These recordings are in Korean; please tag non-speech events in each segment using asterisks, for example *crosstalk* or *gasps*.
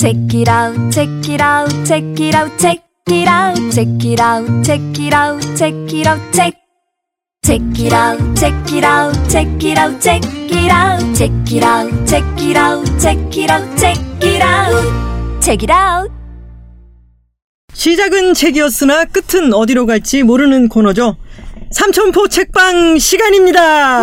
Check it out, check it out, check it out, check it out, check it out, check it out, check it out, check. Check it out, check it out, check it out, check it out, check it out, check it out, check it out, check it out, check it out. 시작은 책이었으나 끝은 어디로 갈지 모르는 코너죠. 삼천포 책방 시간입니다.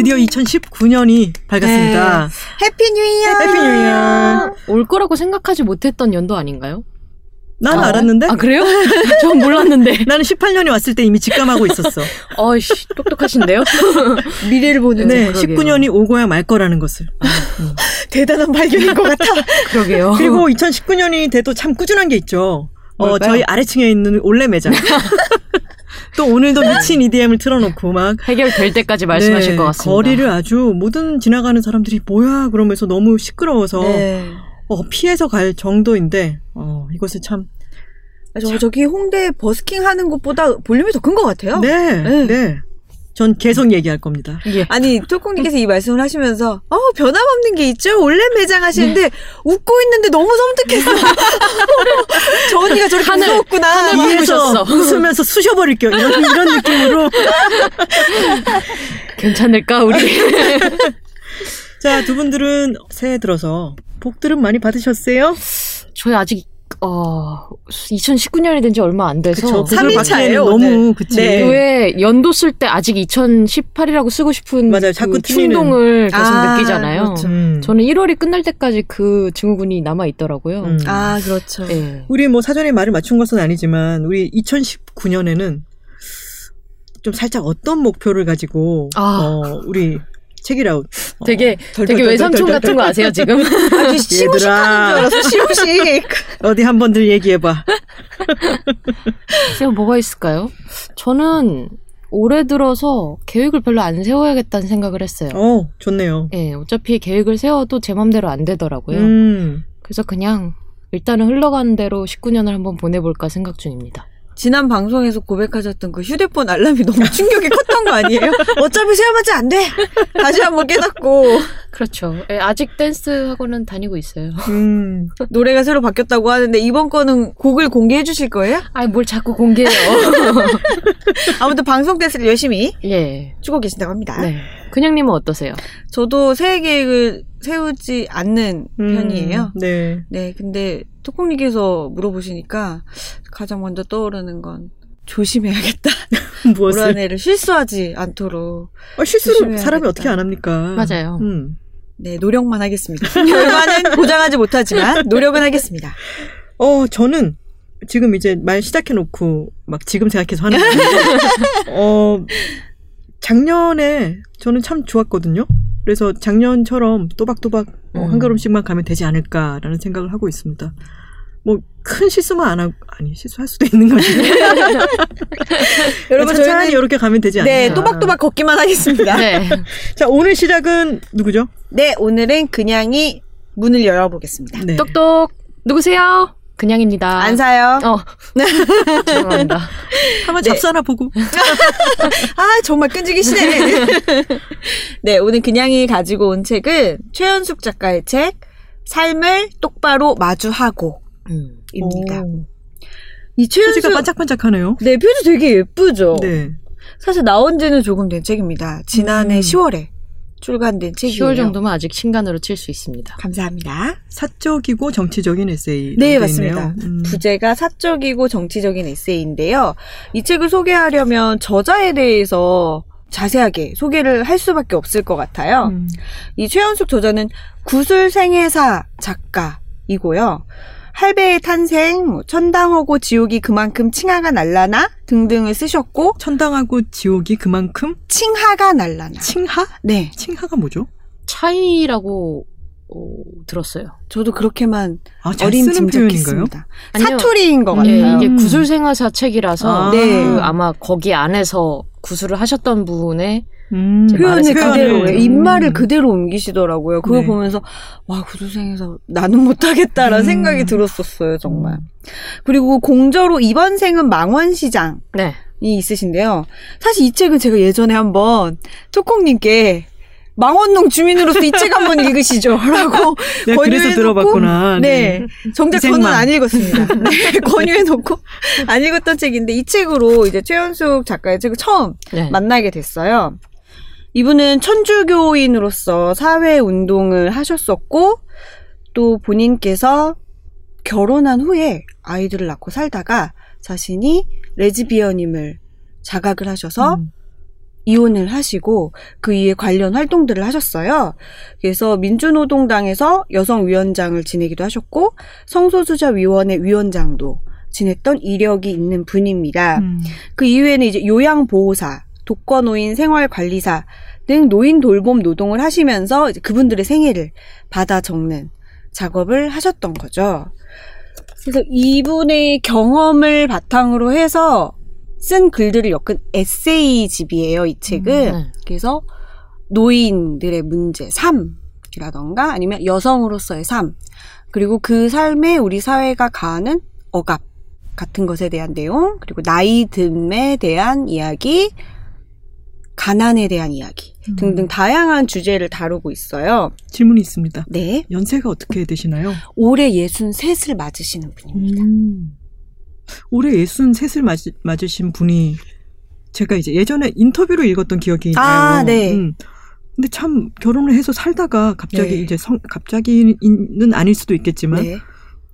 와, 드디어 2019년이 밝았습니다. Happy New Year. Happy New Year. 올 거라고 생각하지 못했던 연도 아닌가요? 난 아, 알았는데 아 그래요? *laughs* 전 몰랐는데. *laughs* 나는 18년이 왔을 때 이미 직감하고 있었어. *laughs* 어이씨 똑똑하신데요? 미래를 보는 네, 그러게요. 19년이 오고야 말 거라는 것을. 대단한 발견인 것 같아. 그러게요. 그리고 2019년이 돼도 참 꾸준한 게 있죠. 어, 뭘까요? 저희 아래층에 있는 올레 매장. 또 오늘도 미친 EDM을 틀어놓고 막 해결될 때까지 말씀하실 네, 것 같습니다. 거리를 아주 모든 지나가는 사람들이 뭐야 그러면서 너무 시끄러워서 네. 어, 피해서 갈 정도인데 어, 이것을 참 저, 저기 홍대 버스킹 하는 것보다 볼륨이 더 큰 것 같아요. 네, 네. 네. 전 계속 얘기할 겁니다. 예. 아니, 토콩님께서 이 말씀을 하시면서, 어, 변함없는 게 있죠? 원래 매장 하시는데, 웃고 있는데 너무 섬뜩했어. *laughs* 저 언니가 저렇게 하늘, 무서웠구나. 위에서. 웃으면서 쑤셔버릴게요. 이런, 이런 느낌으로. *laughs* 괜찮을까 우리? *laughs* 자, 두 분들은 새해 들어서 복들은 많이 받으셨어요? 저희 아직 어 2019년이 된 지 얼마 안 돼서 그쵸. 삼 복을 일 받기에는 차예요, 너무, 오늘. 그치. 네. 왜 연도 쓸 때 아직 2018이라고 쓰고 싶은 맞아요. 자꾸 그. 충동을 계속 아, 느끼잖아요. 그렇죠. 음. 저는 1월이 끝날 때까지 그 증후군이 남아 있더라고요. 음. 아, 그렇죠. 예. 우리 뭐 사전에 말을 맞춘 것은 아니지만, 우리 2019년에는 좀 살짝 어떤 목표를 가지고, 아. 어, 우리 책이라웃. 어, 되게 덜, 되게 외삼촌 같은 거 아세요 지금? *laughs* 아주 시무식 하는 줄 알았어, 시무식. *laughs* 어디 한 번들 얘기해봐. *laughs* 글쎄요 뭐가 있을까요? 저는 올해 들어서 계획을 별로 안 세워야겠다는 생각을 했어요. 어, 좋네요. 예, 어차피 계획을 세워도 제 맘대로 안 되더라고요. 음. 그래서 그냥 일단은 흘러가는 대로 19년을 한번 보내볼까 생각 중입니다. 지난 방송에서 고백하셨던 그 휴대폰 알람이 너무 충격이 컸던 거 아니에요? 어차피 세워봤자 안 돼! 다시 한번 깨닫고, 그렇죠. 예, 아직 댄스 학원은 다니고 있어요. 음. 노래가 새로 바뀌었다고 하는데, 이번 거는 곡을 공개해 주실 거예요? 아이 뭘 자꾸 공개해요. *laughs* 아무튼 방송 댄스를 열심히 예. 추고 계신다고 합니다. 네. 그냥님은 어떠세요? 저도 새해 계획을 세우지 않는 음. 편이에요. 네. 네, 근데 토콩님께서 물어보시니까 가장 먼저 떠오르는 건 조심해야겠다. *laughs* 올 무엇을? 한해를 실수하지 않도록. 어, 실수를 조심해야겠다. 사람이 어떻게 안 합니까? 맞아요. 음. 네, 노력만 하겠습니다. 결과는 *laughs* 보장하지 못하지만 노력은 하겠습니다. 어, 저는 지금 이제 말 시작해놓고 막 지금 생각해서 하는 건데, *laughs* 어, 작년에 저는 참 좋았거든요. 그래서 작년처럼 또박또박 어, 음. 한 걸음씩만 가면 되지 않을까라는 생각을 하고 있습니다. 뭐 큰 실수만 안 하고 아니 실수할 수도 있는 거지. *laughs* *laughs* 여러분, 천천히 저희는 이렇게 가면 되지 않나. 네, 또박또박 걷기만 하겠습니다. 네. 네. *laughs* 자 오늘 시작은 누구죠? 오늘은 그냥이 문을 열어보겠습니다. 네. 똑똑 누구세요? 그냥입니다. 안 사요. 어. 죄송합니다. *laughs* 한번 네. 잡사나 보고. *laughs* 아, 정말 끈질기시네. *laughs* 네, 오늘 그냥이 가지고 온 책은 최연숙 작가의 책, 삶을 똑바로 마주하고. 음. 입니다. 이 최연숙 표지가 반짝반짝하네요. 네, 표지 되게 예쁘죠. 네. 사실 나온 지는 조금 된 책입니다. 지난해 음. 10월에 출간된 책이에요. 10월 정도면 아직 신간으로 칠 수 있습니다. 감사합니다. 사적이고 정치적인 에세이. 네, 돼 맞습니다. 음. 부제가 사적이고 정치적인 에세이인데요. 이 책을 소개하려면 저자에 대해서 자세하게 소개를 할 수밖에 없을 것 같아요. 음. 이 최연숙 저자는 구술생애사 작가이고요. 할배의 탄생, 뭐 천당하고 지옥이 그만큼 칭하가 날라나 등등을 쓰셨고 천당하고 지옥이 그만큼 칭하가 날라나. 칭하? 네, 칭하가 뭐죠? 차이라고 어, 들었어요. 저도 그렇게만 아, 잘 어린? 짐작했습니다. 사투리인 것 예, 같아요. 이게 음. 구술생활 사 책이라서 아. 네. 그 아마 거기 안에서 구술을 하셨던 분의 음. 표현을 그대로 표현을. 입말을 그대로 옮기시더라고요. 그거 네. 보면서 와 구두생에서 나는 못하겠다라는 음. 생각이 들었었어요 정말. 그리고 공저로 이번 생은 망원시장이 네. 있으신데요. 사실 이 책은 제가 예전에 한번 초콩님께 망원동 주민으로서 이 책 한번 읽으시죠 라고 *laughs* *laughs* 내가 그래서 권유해 놓고 들어봤구나. 네. 정작 저는. 안 읽었습니다. *laughs* 네, 권유해 놓고 안 읽었던 책인데 이 책으로 이제 최연숙 작가의 책을 처음 네. 만나게 됐어요. 이분은 천주교인으로서 사회 운동을 하셨었고 또 본인께서 결혼한 후에 아이들을 낳고 살다가 자신이 레즈비언임을 자각을 하셔서 음. 이혼을 하시고 그 이후에 관련 활동들을 하셨어요. 그래서 민주노동당에서 여성위원장을 지내기도 하셨고 성소수자위원회 위원장도 지냈던 이력이 있는 분입니다. 음. 그 이후에는 이제 요양보호사, 독거노인 생활관리사 등 노인 돌봄 노동을 하시면서 이제 그분들의 생애를 받아 적는 작업을 하셨던 거죠. 그래서 이분의 경험을 바탕으로 해서 쓴 글들을 엮은 에세이집이에요, 이 책은. 네. 그래서 노인들의 문제, 삶이라던가 아니면 여성으로서의 삶, 그리고 그 삶에 우리 사회가 가하는 억압 같은 것에 대한 내용, 그리고 나이 듦에 대한 이야기, 가난에 대한 이야기 음. 등등 다양한 주제를 다루고 있어요. 질문이 있습니다. 네. 연세가 어떻게 되시나요? 올해 63을 맞으시는 분입니다. 음. 올해 예순 셋을 맞, 맞으신 분이 제가 이제 예전에 인터뷰로 읽었던 기억이 나요. 아, 네. 음. 근데 참 결혼을 해서 살다가 갑자기 네. 이제 성 갑자기는 아닐 수도 있겠지만 네.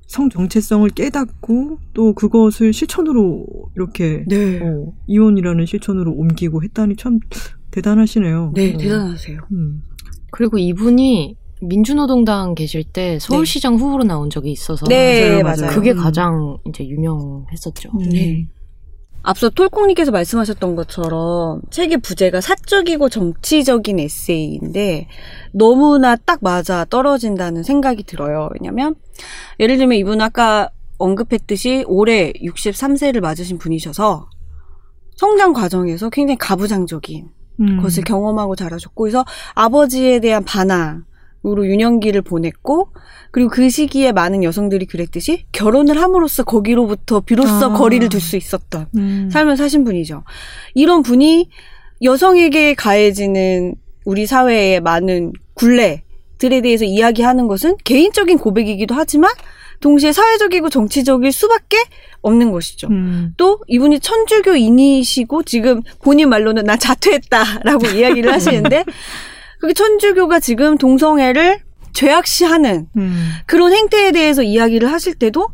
성 정체성을 깨닫고 또 그것을 실천으로 이렇게 네. 어, 이혼이라는 실천으로 옮기고 했다니 참 대단하시네요. 네, 음. 대단하세요. 음. 그리고 이분이 민주노동당 계실 때 서울시장 후보로 나온 적이 있어서 네, 맞아요, 맞아요. 맞아요. 그게 음. 가장 이제 유명했었죠. 음. 네. 앞서 톨콩님께서 말씀하셨던 것처럼 책의 부제가 사적이고 정치적인 에세이인데 너무나 딱 맞아 떨어진다는 생각이 들어요. 왜냐면 예를 들면 이분 아까 언급했듯이 올해 63세를 맞으신 분이셔서 성장 과정에서 굉장히 가부장적인 음. 것을 경험하고 자라셨고 그래서 아버지에 대한 반항 으로 유년기를 보냈고 그리고 그 시기에 많은 여성들이 그랬듯이 결혼을 함으로써 거기로부터 비로소 아. 거리를 둘 수 있었던 음. 삶을 사신 분이죠. 이런 분이 여성에게 가해지는 우리 사회의 많은 굴레들에 대해서 이야기하는 것은 개인적인 고백이기도 하지만 동시에 사회적이고 정치적일 수밖에 없는 것이죠. 음. 또 이분이 천주교인이시고 지금 본인 말로는 나 자퇴했다라고 이야기를 하시는데 *laughs* 그게 천주교가 지금 동성애를 죄악시하는 음. 그런 행태에 대해서 이야기를 하실 때도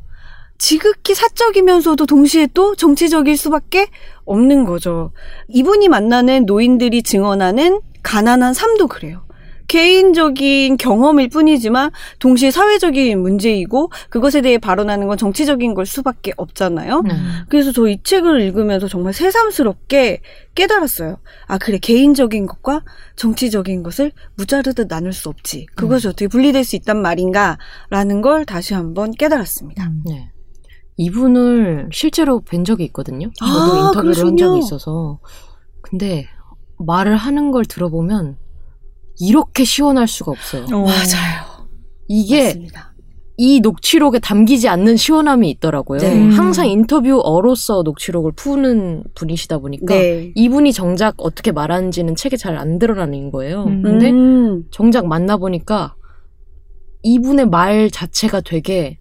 지극히 사적이면서도 동시에 또 정치적일 수밖에 없는 거죠. 이분이 만나는 노인들이 증언하는 가난한 삶도 그래요. 개인적인 경험일 뿐이지만 동시에 사회적인 문제이고 그것에 대해 발언하는 건 정치적인 걸 수밖에 없잖아요. 네. 그래서 저 이 책을 읽으면서 정말 새삼스럽게 깨달았어요. 아, 그래. 개인적인 것과 정치적인 것을 무자르듯 나눌 수 없지. 그것이 어떻게 분리될 수 있단 말인가? 라는 걸 다시 한번 깨달았습니다. 네. 이분을 실제로 뵌 적이 있거든요. 저도 아, 인터뷰를 한 그러시군요. 적이 있어서. 근데 말을 하는 걸 들어보면 이렇게 시원할 수가 없어요. 어. 맞아요. 이게 맞습니다. 이 녹취록에 담기지 않는 시원함이 있더라고요. 네. 음. 항상 인터뷰어로서 녹취록을 푸는 분이시다 보니까 네. 이분이 정작 어떻게 말하는지는 책에 잘 안 드러나는 거예요. 음. 근데 음. 정작 만나보니까 이분의 말 자체가 되게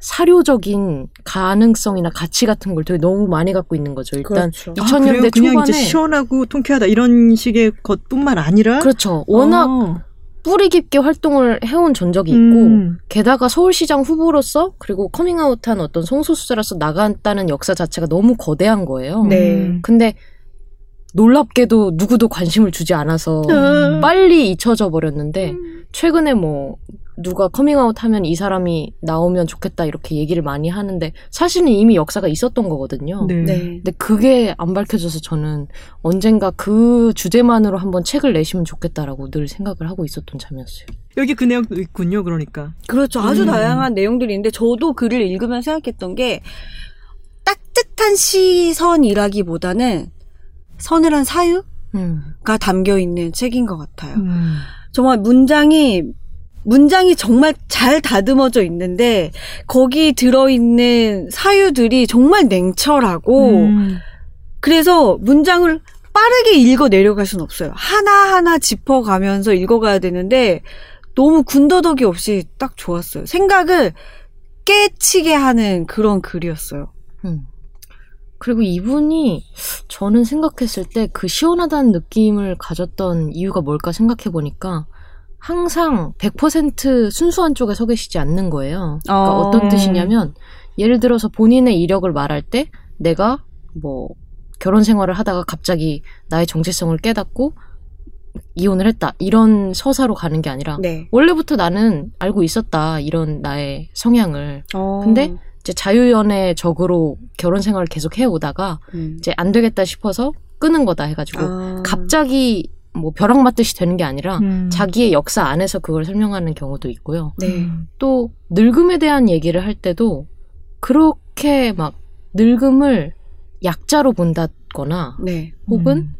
사료적인 가능성이나 가치 같은 걸 되게 너무 많이 갖고 있는 거죠. 일단 그렇죠. 아, 2000년대 그래요? 그냥 초반에 시원하고 통쾌하다 이런 식의 것뿐만 아니라 그렇죠. 워낙 어. 뿌리 깊게 활동을 해온 전적이 있고 음. 게다가 서울시장 후보로서 그리고 커밍아웃한 어떤 성소수자로서 나갔다는 역사 자체가 너무 거대한 거예요. 네. 음. 근데 놀랍게도 누구도 관심을 주지 않아서 음. 빨리 잊혀져 버렸는데 최근에 뭐 누가 커밍아웃 하면 이 사람이 나오면 좋겠다 이렇게 얘기를 많이 하는데 사실은 이미 역사가 있었던 거거든요. 네. 네. 근데 그게 안 밝혀져서 저는 언젠가 그 주제만으로 한번 책을 내시면 좋겠다라고 늘 생각을 하고 있었던 참이었어요. 여기 그 내용도 있군요. 그러니까. 그렇죠. 아주 음. 다양한 내용들이 있는데 저도 글을 읽으면서 생각했던 게 따뜻한 시선이라기보다는 서늘한 사유가 음. 담겨 있는 책인 것 같아요. 음. 정말 문장이 문장이 정말 잘 다듬어져 있는데 거기 들어있는 사유들이 정말 냉철하고 음. 그래서 문장을 빠르게 읽어 내려갈 수는 없어요. 하나하나 짚어가면서 읽어가야 되는데 너무 군더더기 없이 딱 좋았어요. 생각을 깨치게 하는 그런 글이었어요. 음. 그리고 이분이 저는 생각했을 때 그 시원하다는 느낌을 가졌던 이유가 뭘까 생각해 보니까 항상 100% 순수한 쪽에 서 계시지 않는 거예요. 그러니까 어. 어떤 뜻이냐면 예를 들어서 본인의 이력을 말할 때 내가 뭐 결혼 생활을 하다가 갑자기 나의 정체성을 깨닫고 이혼을 했다 이런 서사로 가는 게 아니라 네. 원래부터 나는 알고 있었다 이런 나의 성향을 어. 근데 이제 자유연애 적으로 결혼 생활을 계속 해오다가 음. 이제 안 되겠다 싶어서 끊은 거다 해가지고 아. 갑자기 뭐 벼락 맞듯이 되는 게 아니라 음. 자기의 역사 안에서 그걸 설명하는 경우도 있고요. 네. 또 늙음에 대한 얘기를 할 때도 그렇게 막 늙음을 약자로 본다거나 네. 혹은 음.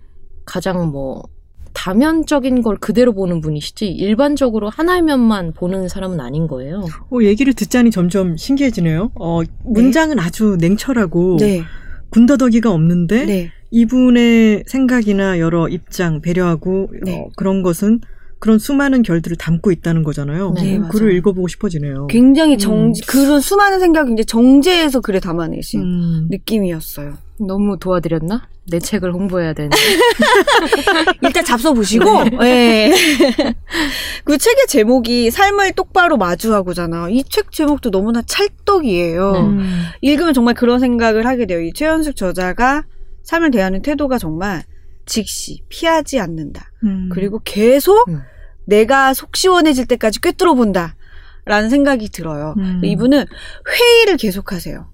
가장 뭐 다면적인 걸 그대로 보는 분이시지 일반적으로 하나의 면만 보는 사람은 아닌 거예요. 어, 얘기를 듣자니 점점 신기해지네요. 어, 문장은 아주 냉철하고 네. 군더더기가 없는데 네. 이분의 생각이나 여러 입장 배려하고 네. 어, 그런 것은 그런 수많은 결들을 담고 있다는 거잖아요. 네, 음. 글을 읽어보고 싶어지네요. 굉장히 정 그런 수많은 생각이 이제 정제해서 글에 담아내신 음. 느낌이었어요. 너무 도와드렸나? 내 책을 홍보해야 되는데. *laughs* 일단 잡숴 보시고. 네. *laughs* 그 책의 제목이 삶을 똑바로 마주하고잖아. 이 책 제목도 너무나 찰떡이에요. 네. 음. 읽으면 정말 그런 생각을 하게 돼요. 이 최현숙 저자가 삶을 대하는 태도가 정말 즉시 피하지 않는다. 음. 그리고 계속 음. 내가 속 시원해질 때까지 꿰뚫어 본다. 라는 생각이 들어요. 음. 이분은 회의를 계속하세요.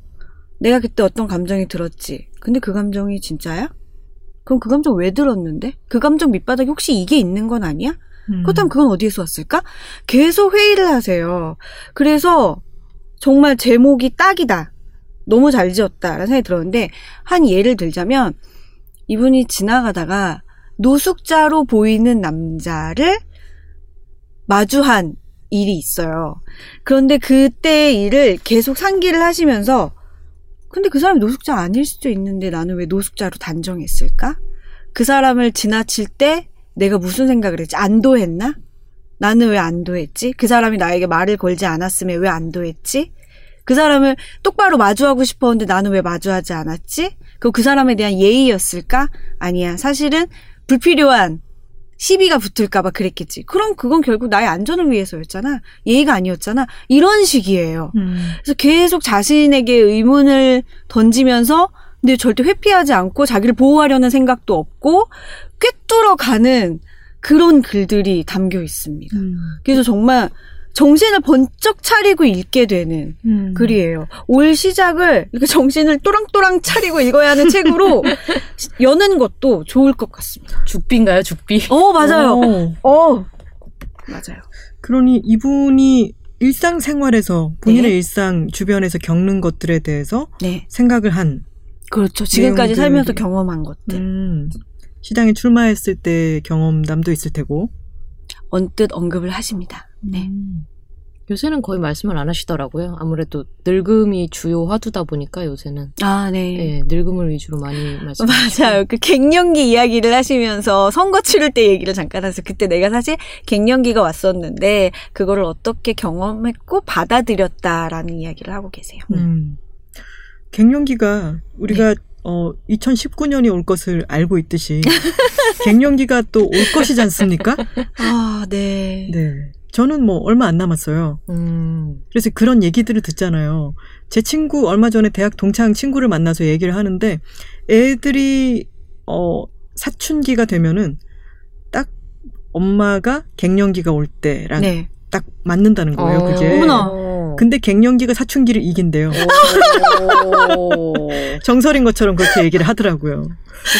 내가 그때 어떤 감정이 들었지. 근데 그 감정이 진짜야? 그럼 그 감정 왜 들었는데? 그 감정 밑바닥에 혹시 이게 있는 건 아니야? 음. 그렇다면 그건 어디에서 왔을까? 계속 회의를 하세요. 그래서 정말 제목이 딱이다. 너무 잘 지었다라는 생각이 들었는데 한 예를 들자면 이분이 지나가다가 노숙자로 보이는 남자를 마주한 일이 있어요. 그런데 그때의 일을 계속 상기를 하시면서 근데 그 사람이 노숙자 아닐 수도 있는데 나는 왜 노숙자로 단정했을까? 그 사람을 지나칠 때 내가 무슨 생각을 했지? 안도했나? 나는 왜 안도했지? 그 사람이 나에게 말을 걸지 않았으면 왜 안도했지? 그 사람을 똑바로 마주하고 싶었는데 나는 왜 마주하지 않았지? 그 그 사람에 대한 예의였을까? 아니야. 사실은 불필요한 시비가 붙을까봐 그랬겠지. 그럼 그건 결국 나의 안전을 위해서였잖아. 예의가 아니었잖아. 이런 식이에요. 음. 그래서 계속 자신에게 의문을 던지면서 근데 절대 회피하지 않고 자기를 보호하려는 생각도 없고 꿰뚫어 가는 그런 글들이 담겨 있습니다. 음. 그래서 정말 정신을 번쩍 차리고 읽게 되는 음. 글이에요. 올 시작을 이렇게 정신을 또랑또랑 차리고 읽어야 하는 책으로 *laughs* 여는 것도 좋을 것 같습니다. 죽비인가요, 죽비? 어, 맞아요. 어. 어. 맞아요. 그러니 이분이 일상생활에서 본인의 네. 일상 주변에서 겪는 것들에 대해서 네. 생각을 한 그렇죠. 지금까지 내용들이- 살면서 경험한 것들. 음, 시장에 출마했을 때 경험담도 있을 테고. 언뜻 언급을 하십니다. 네. 음. 요새는 거의 말씀을 안 하시더라고요. 아무래도 늙음이 주요 화두다 보니까 요새는 아, 네. 예, 늙음을 위주로 많이 말씀하시고 맞아요. 그 갱년기 이야기를 하시면서 선거 치를 때 얘기를 잠깐 해서 그때 내가 사실 갱년기가 왔었는데 그거를 어떻게 경험했고 받아들였다라는 이야기를 하고 계세요. 음. 갱년기가 우리가 어 2019년이 올 것을 알고 있듯이 갱년기가 또 올 것이지 않습니까? *laughs* 아, 네. 네. 저는 뭐 얼마 안 남았어요. 음, 그래서 그런 얘기들을 듣잖아요. 제 친구 얼마 전에 대학 동창 친구를 만나서 얘기를 하는데 애들이 어 사춘기가 되면은 딱 엄마가 갱년기가 올 때랑 네. 딱 맞는다는 거예요. 어. 그게. 어머나. 근데 갱년기가 사춘기를 이긴대요. 오. *laughs* 정설인 것처럼 그렇게 얘기를 하더라고요.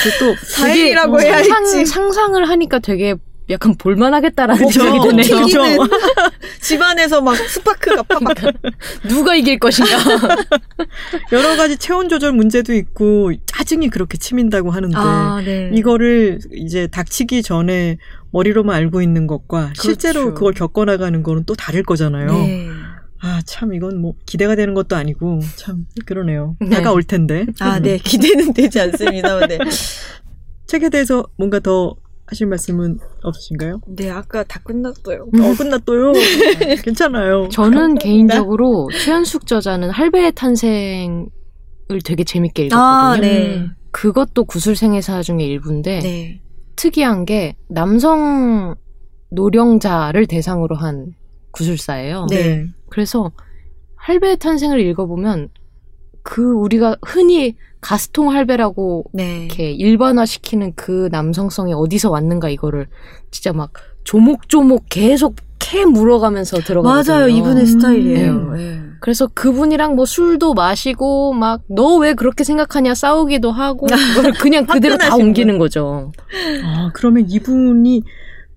그래서 또 다행이라고 해야 상상, 할지. 상상을 하니까 되게 약간 볼만하겠다라는 그쵸. 생각이 드네요. 그쵸. 튀기는 *laughs* 집안에서 막 스파크가 팍팍. *laughs* 누가 이길 것인가. *laughs* 여러 가지 체온 조절 문제도 있고 짜증이 그렇게 치민다고 하는데 아, 네. 이거를 이제 닥치기 전에 머리로만 알고 있는 것과 실제로 그렇죠. 그걸 겪어나가는 거는 또 다를 거잖아요. 네. 아, 참, 이건 뭐, 기대가 되는 것도 아니고, 참, 그러네요. 네. 다가올 텐데. 아, 네. 기대는 되지 않습니다. 네. 책에 대해서 뭔가 더 하실 말씀은 없으신가요? 네, 아까 다 끝났어요. 어, 끝났어요. *laughs* 괜찮아요. 저는 개인적으로 최현숙 저자는 할배의 탄생을 되게 재밌게 읽었거든요. 아, 네. 그것도 구술생의 사 중에 일부인데 네. 특이한 게 남성 노령자를 대상으로 한 구술사예요. 네. 그래서 할배의 탄생을 읽어보면 그 우리가 흔히 가스통 할배라고 네. 이렇게 일반화시키는 그 남성성이 어디서 왔는가 이거를 진짜 막 조목조목 계속 캐 물어가면서 들어가거든요. 맞아요. 이분의 음. 스타일이에요. 네. 그래서 그분이랑 뭐 술도 마시고 막 너 왜 그렇게 생각하냐 싸우기도 하고 *laughs* 그걸 그냥 그대로 다 옮기는 거죠. 아, 그러면 이분이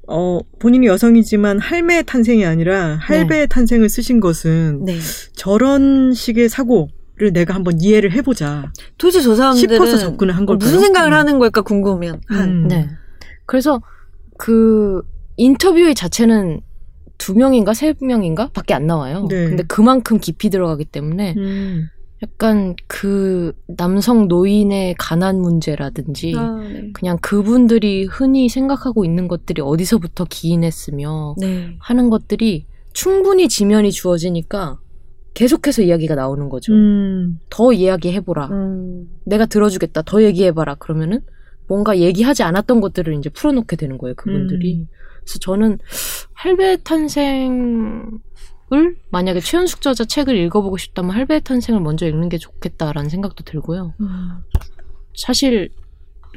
어, 본인이 여성이지만 할매의 탄생이 아니라 할배의 탄생을 쓰신 것은 네. 저런 식의 사고 를 내가 한번 이해를 해보자 도대체 저 사람들은 싶어서 접근을 한 어, 걸까요? 무슨 생각을 음. 하는 걸까 궁금한. 한. 음. 네. 그래서 그 인터뷰의 자체는 두 명인가 세 명인가 밖에 안 나와요. 네. 근데 그만큼 깊이 들어가기 때문에 음. 약간 그 남성 노인의 가난 문제라든지 아, 네. 그냥 그분들이 흔히 생각하고 있는 것들이 어디서부터 기인했으며 네. 하는 것들이 충분히 지면이 주어지니까 계속해서 이야기가 나오는 거죠. 음. 더 이야기해보라. 음. 내가 들어주겠다. 더 얘기해봐라. 그러면은 뭔가 얘기하지 않았던 것들을 이제 풀어놓게 되는 거예요. 그분들이. 그래서 저는 할배의 탄생을 만약에 최연숙 저자 책을 읽어보고 싶다면 할배의 탄생을 먼저 읽는 게 좋겠다라는 생각도 들고요. 음. 사실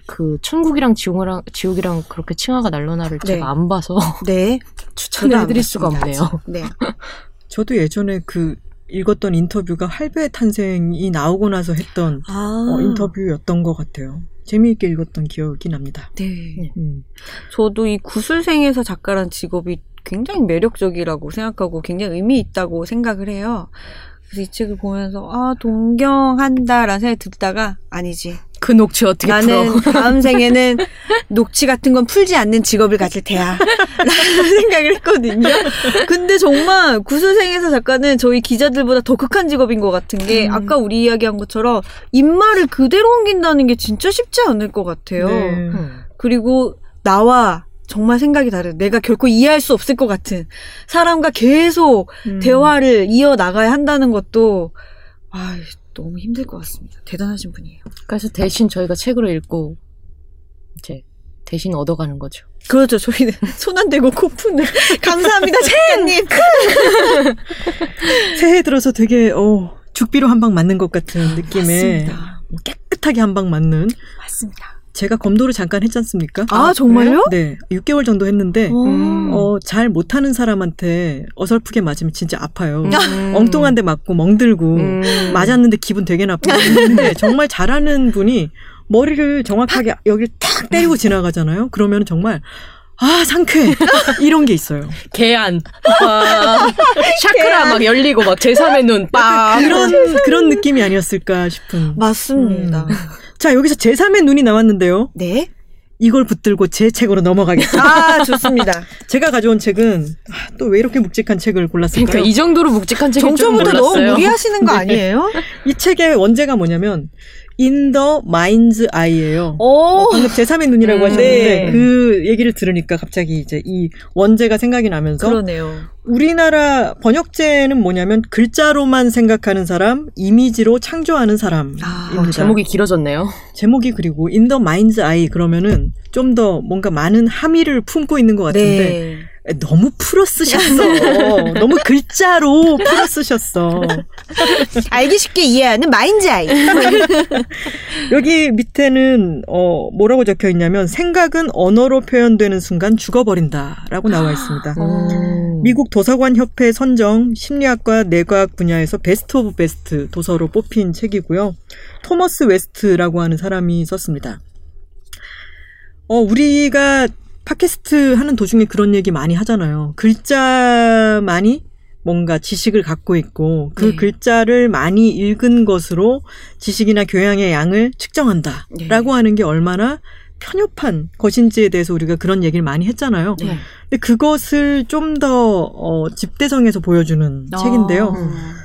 그 천국이랑 지옥이랑 지옥이랑 그렇게 칭하가 날로나를 네. 제가 안 봐서 네. *laughs* 추천을 해드릴 안 수가. 없네요. 네. *laughs* 저도 예전에 그 읽었던 인터뷰가 할배의 탄생이 나오고 나서 했던 아. 어, 인터뷰였던 것 같아요. 재미있게 읽었던 기억이 납니다. 네. 음. 저도 이 구술생에서 작가란 직업이 굉장히 매력적이라고 생각하고 굉장히 의미 있다고 생각을 해요. 그래서 이 책을 보면서 아 동경한다라는 생각이 듣다가 아니지. 그 녹취 어떻게 나는 풀어? 다음 *laughs* 생에는 녹취 같은 건 풀지 않는 직업을 가질 테야. *laughs* 라는 생각을 했거든요. 근데 정말 구술생에서 작가는 저희 기자들보다 더 극한 직업인 것 같은 게 음. 아까 우리 이야기한 것처럼 입말을 그대로 옮긴다는 게 진짜 쉽지 않을 것 같아요. 네. 음. 그리고 나와 정말 생각이 다른 내가 결코 이해할 수 없을 것 같은 사람과 계속 음. 대화를 이어 나가야 한다는 것도 아 너무 힘들 것 같습니다. 대단하신 분이에요. 그래서 대신 저희가 책으로 읽고 이제 대신 얻어가는 거죠. 그렇죠. 저희는 *laughs* 손 안 대고 코 푸는 *laughs* 감사합니다, 채연님. 새해 *laughs* 들어서 되게 어, 죽비로 한 방 맞는 것 같은 느낌에 맞습니다. 뭐 깨끗하게 한 방 맞는 맞습니다. 제가 검도를 잠깐 했지 않습니까? 아, 정말요? 네, 6개월 정도 했는데 음. 어, 잘 못하는 사람한테 어설프게 맞으면 진짜 아파요. 음. *laughs* 엉뚱한 데 맞고 멍들고 음. 맞았는데 기분 되게 나쁘고 근데 *laughs* 정말 잘하는 분이 머리를 정확하게 여기를 탁 때리고 지나가잖아요. 그러면 정말 아 상쾌 *laughs* 이런 게 있어요. 개안. 와. 샤크라 막 열리고 막 제3의 눈 빡. 그런 그런 느낌이 아니었을까 싶은. 맞습니다. 음. 자 여기서 제3의 눈이 나왔는데요. 네. 이걸 붙들고 제 책으로 넘어가겠습니다. 아 좋습니다. *laughs* 제가 가져온 책은 또 왜 이렇게 묵직한 책을 골랐을까요? 그러니까 이 정도로 묵직한 줄 정초부터 너무. 무리하시는 거 아니에요? 이 책의 원제가 뭐냐면 In the Mind's Eye예요. 오. 방금 제3의 눈이라고 음, 하셨는데 네. 그 얘기를 들으니까 갑자기 이제 이 원제가 생각이 나면서 그러네요. 우리나라 번역제는 뭐냐면 글자로만 생각하는 사람, 이미지로 창조하는 사람입니다. 아, 제목이 길어졌네요. 제목이 그리고 the Mind's Eye 그러면은 좀 더 뭔가 많은 함의를 품고 있는 것 같은데 네. 너무 풀어 쓰셨어. *laughs* 너무 글자로 풀어 쓰셨어. 알기 쉽게 이해하는 Mind Eye. *laughs* 여기 밑에는 어 뭐라고 적혀 있냐면 생각은 언어로 표현되는 순간 죽어버린다라고 나와 있습니다. 음. 미국 도서관 협회 선정 심리학과 뇌과학 분야에서 Best of Best 도서로 뽑힌 책이고요. 토머스 웨스트라고 하는 사람이 썼습니다. 어 우리가 팟캐스트 하는 도중에 그런 얘기 많이 하잖아요. 글자만이 뭔가 지식을 갖고 있고 그 네. 글자를 많이 읽은 것으로 지식이나 교양의 양을 측정한다라고 하는 게 얼마나 편협한 것인지에 대해서 우리가 그런 얘기를 많이 했잖아요. 네. 근데 그것을 좀 더 어, 집대성에서 보여주는 책인데요. 아.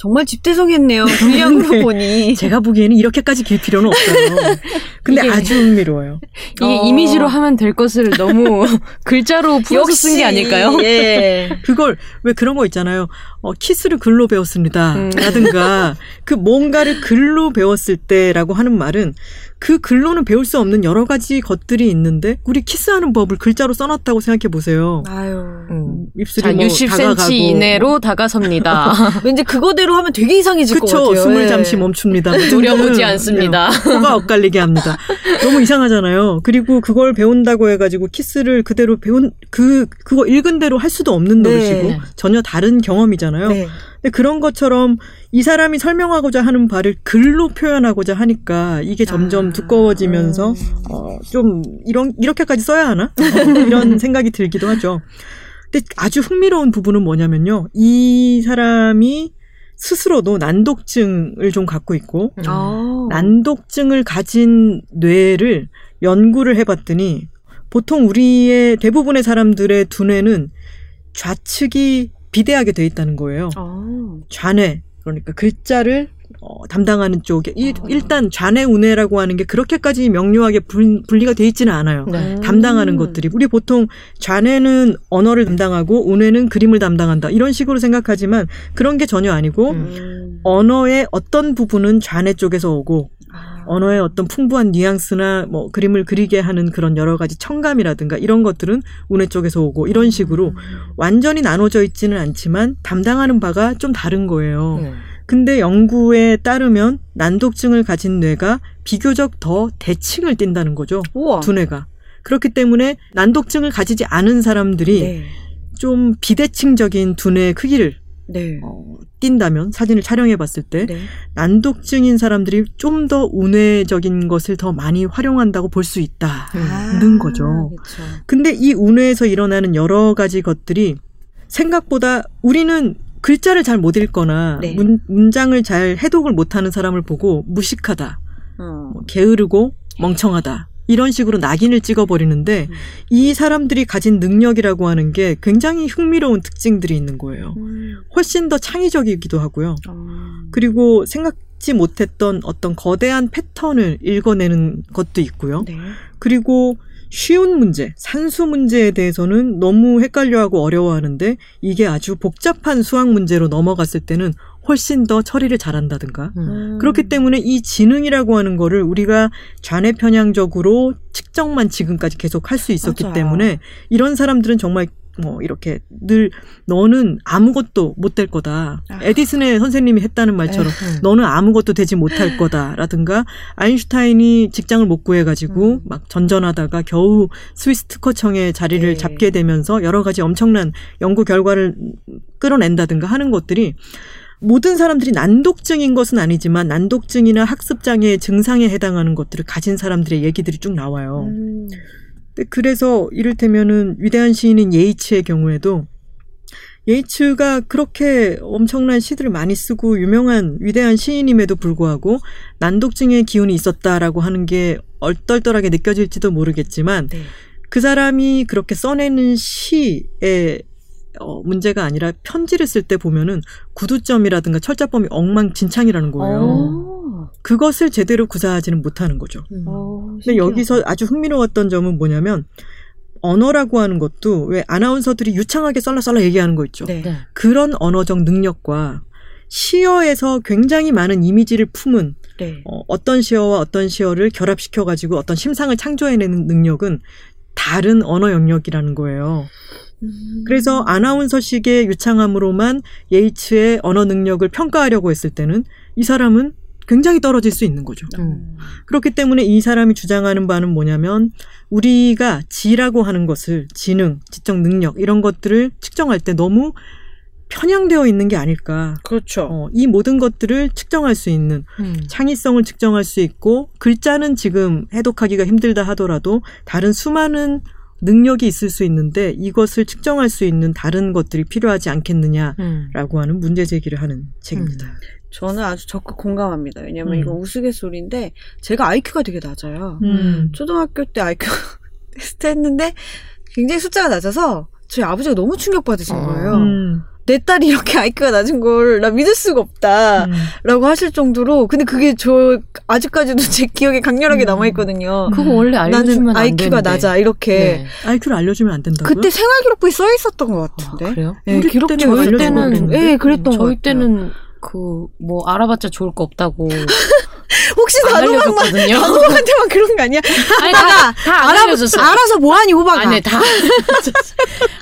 정말 집대성했네요. 분량으로 보니. *laughs* 제가 보기에는 이렇게까지 길 필요는 없어요. 근데 이게- 아주 흥미로워요. 이게 어. 이미지로 하면 될 것을 너무 *laughs* 글자로 풀어서 쓴 게 아닐까요? 예. 그걸 왜 그런 거 있잖아요. 어, 키스를 글로 배웠습니다. 음. 라든가 그 뭔가를 글로 배웠을 때라고 하는 말은 그 글로는 배울 수 없는 여러 가지 것들이 있는데 우리 키스하는 법을 글자로 써놨다고 생각해 보세요. 아유. 음. 입술이 자, 뭐 60cm 다가가고 이내로 다가섭니다. *laughs* 왠지 그거대로 하면 되게 이상해질 것 그쵸 같아요. 숨을 예. 잠시 멈춥니다. 노려보지 않습니다. 네, 코가 엇갈리게 합니다. 너무 이상하잖아요. 그리고 그걸 배운다고 해가지고 키스를 그대로 배운 그 그거 읽은 대로 할 수도 없는 네. 노릇이고 네. 전혀 다른 경험이잖아요. 네. 근데 그런 것처럼 이 사람이 설명하고자 하는 바를 글로 표현하고자 하니까 이게 점점 아. 두꺼워지면서 어, 좀 이런 이렇게까지 써야 하나 어, *laughs* 이런 생각이 들기도 하죠. 근데 아주 흥미로운 부분은 뭐냐면요, 이 사람이 스스로도 난독증을 좀 갖고 있고 음. 아. 난독증을 가진 뇌를 연구를 해봤더니 보통 우리의 대부분의 사람들의 두뇌는 좌측이 비대하게 돼 있다는 거예요. 아. 좌뇌 그러니까 글자를 어, 담당하는 쪽에 일, 아. 일단 좌뇌 우뇌라고 하는 게 그렇게까지 명료하게 분, 분리가 돼 있지는 않아요. 네. 음. 담당하는 것들이 우리 보통 좌뇌는 언어를 담당하고 우뇌는 그림을 담당한다 이런 식으로 생각하지만 그런 게 전혀 아니고 음. 음. 언어의 어떤 부분은 좌뇌 쪽에서 오고 아. 언어의 어떤 풍부한 뉘앙스나 뭐 그림을 그리게 하는 그런 여러 가지 청감이라든가 이런 것들은 우뇌 쪽에서 오고 이런 식으로 완전히 나눠져 있지는 않지만 담당하는 바가 좀 다른 거예요. 네. 근데 연구에 따르면 난독증을 가진 뇌가 비교적 더 대칭을 띈다는 거죠. 우와. 두 뇌가. 그렇기 때문에 난독증을 가지지 않은 사람들이 네. 좀 비대칭적인 두뇌 크기를 네. 어, 띈다면 사진을 촬영해 봤을 때 네. 난독증인 사람들이 좀 더 우뇌적인 것을 더 많이 활용한다고 볼 수 있다. 아, 는 거죠. 그쵸. 근데 이 우뇌에서 일어나는 여러 가지 것들이 생각보다 우리는 글자를 잘 못 읽거나 네. 문, 문장을 잘 해독을 못하는 사람을 보고 무식하다, 어. 뭐 게으르고 멍청하다 이런 식으로 낙인을 찍어버리는데 음. 이 사람들이 가진 능력이라고 하는 게 굉장히 흥미로운 특징들이 있는 거예요. 음. 훨씬 더 창의적이기도 하고요. 어. 그리고 생각지 못했던 어떤 거대한 패턴을 읽어내는 것도 있고요. 네. 그리고 쉬운 문제, 산수 문제에 대해서는 너무 헷갈려하고 어려워하는데 이게 아주 복잡한 수학 문제로 넘어갔을 때는 훨씬 더 처리를 잘한다든가. 음. 그렇기 때문에 이 지능이라고 하는 거를 우리가 좌뇌 편향적으로 측정만 지금까지 계속 할 수 있었기 맞아요. 때문에 이런 사람들은 정말 뭐 이렇게 늘 너는 아무것도 못 될 거다. 아. 에디슨의 선생님이 했다는 말처럼 음. 너는 아무것도 되지 못할 거다라든가 아인슈타인이 직장을 못 구해 가지고 음. 막 전전하다가 겨우 스위스 특허청에 자리를 네. 잡게 되면서 여러 가지 엄청난 연구 결과를 끌어낸다든가 하는 것들이 모든 사람들이 난독증인 것은 아니지만 난독증이나 학습 장애의 증상에 해당하는 것들을 가진 사람들의 얘기들이 쭉 나와요. 음. 그래서 이를테면은 위대한 시인인 예이츠의 경우에도 예이츠가 그렇게 엄청난 시들을 많이 쓰고 유명한 위대한 시인임에도 불구하고 난독증의 기운이 있었다라고 하는 게 얼떨떨하게 느껴질지도 모르겠지만 네. 그 사람이 그렇게 써내는 시의 어, 문제가 아니라 편지를 쓸 때 보면은 구두점이라든가 철자범이 엉망진창이라는 거예요. 어. 그것을 제대로 구사하지는 못하는 거죠. 음. 어, 근데. 여기서 아주 흥미로웠던 점은 뭐냐면 언어라고 하는 것도 왜 아나운서들이 유창하게 썰라썰라 얘기하는 거 있죠. 네. 네. 그런 언어적 능력과 시어에서 굉장히 많은 이미지를 품은 네. 어, 어떤 시어와 어떤 시어를 결합시켜 가지고 어떤 심상을 창조해내는 능력은 다른 언어 영역이라는 거예요. 음. 그래서 아나운서식의 유창함으로만 예이츠의 언어 능력을 평가하려고 했을 때는 이 사람은 굉장히 떨어질 수 있는 거죠. 음. 그렇기 때문에 이 사람이 주장하는 바는 뭐냐면 우리가 지라고 하는 것을 지능, 지적 능력 이런 것들을 측정할 때 너무 편향되어 있는 게 아닐까. 그렇죠. 어, 이 모든 것들을 측정할 수 있는 음. 창의성을 측정할 수 있고 글자는 지금 해독하기가 힘들다 하더라도 다른 수많은 능력이 있을 수 있는데 이것을 측정할 수 있는 다른 것들이 필요하지 않겠느냐라고 음. 하는 문제 제기를 하는 책입니다. 저는 아주 적극 공감합니다. 왜냐면 음. 이건 우스갯소리인데 제가 IQ가 되게 낮아요. 음. 초등학교 때 IQ 테스트 했는데 굉장히 숫자가 낮아서 저희 아버지가 너무 충격받으신 어. 거예요. 음. 내 딸이 이렇게 IQ가 낮은 걸 나 믿을 수가 없다. 음. 라고 하실 정도로 근데 그게 저 아직까지도 *laughs* 제 기억에 강렬하게 남아 있거든요. 그거 원래 알려주면 나는 안 IQ가 되는데. 낮아 이렇게 네. IQ를 알려주면 안 된다고요? 그때 생활 기록부에 써 있었던 것 아, 같은데. 그래요? 네, 우리 기록부에 때는 저희 때는. 예, 그랬던 것 저희 같아요. 때는 그 뭐 알아봤자 좋을 거 없다고 *laughs* 혹시 안 단호박만. 단호박한테만 그런 거 아니야? 아니 다다 안 알아, 알려줬어요. 알아서 뭐하니 호박아. 아니 다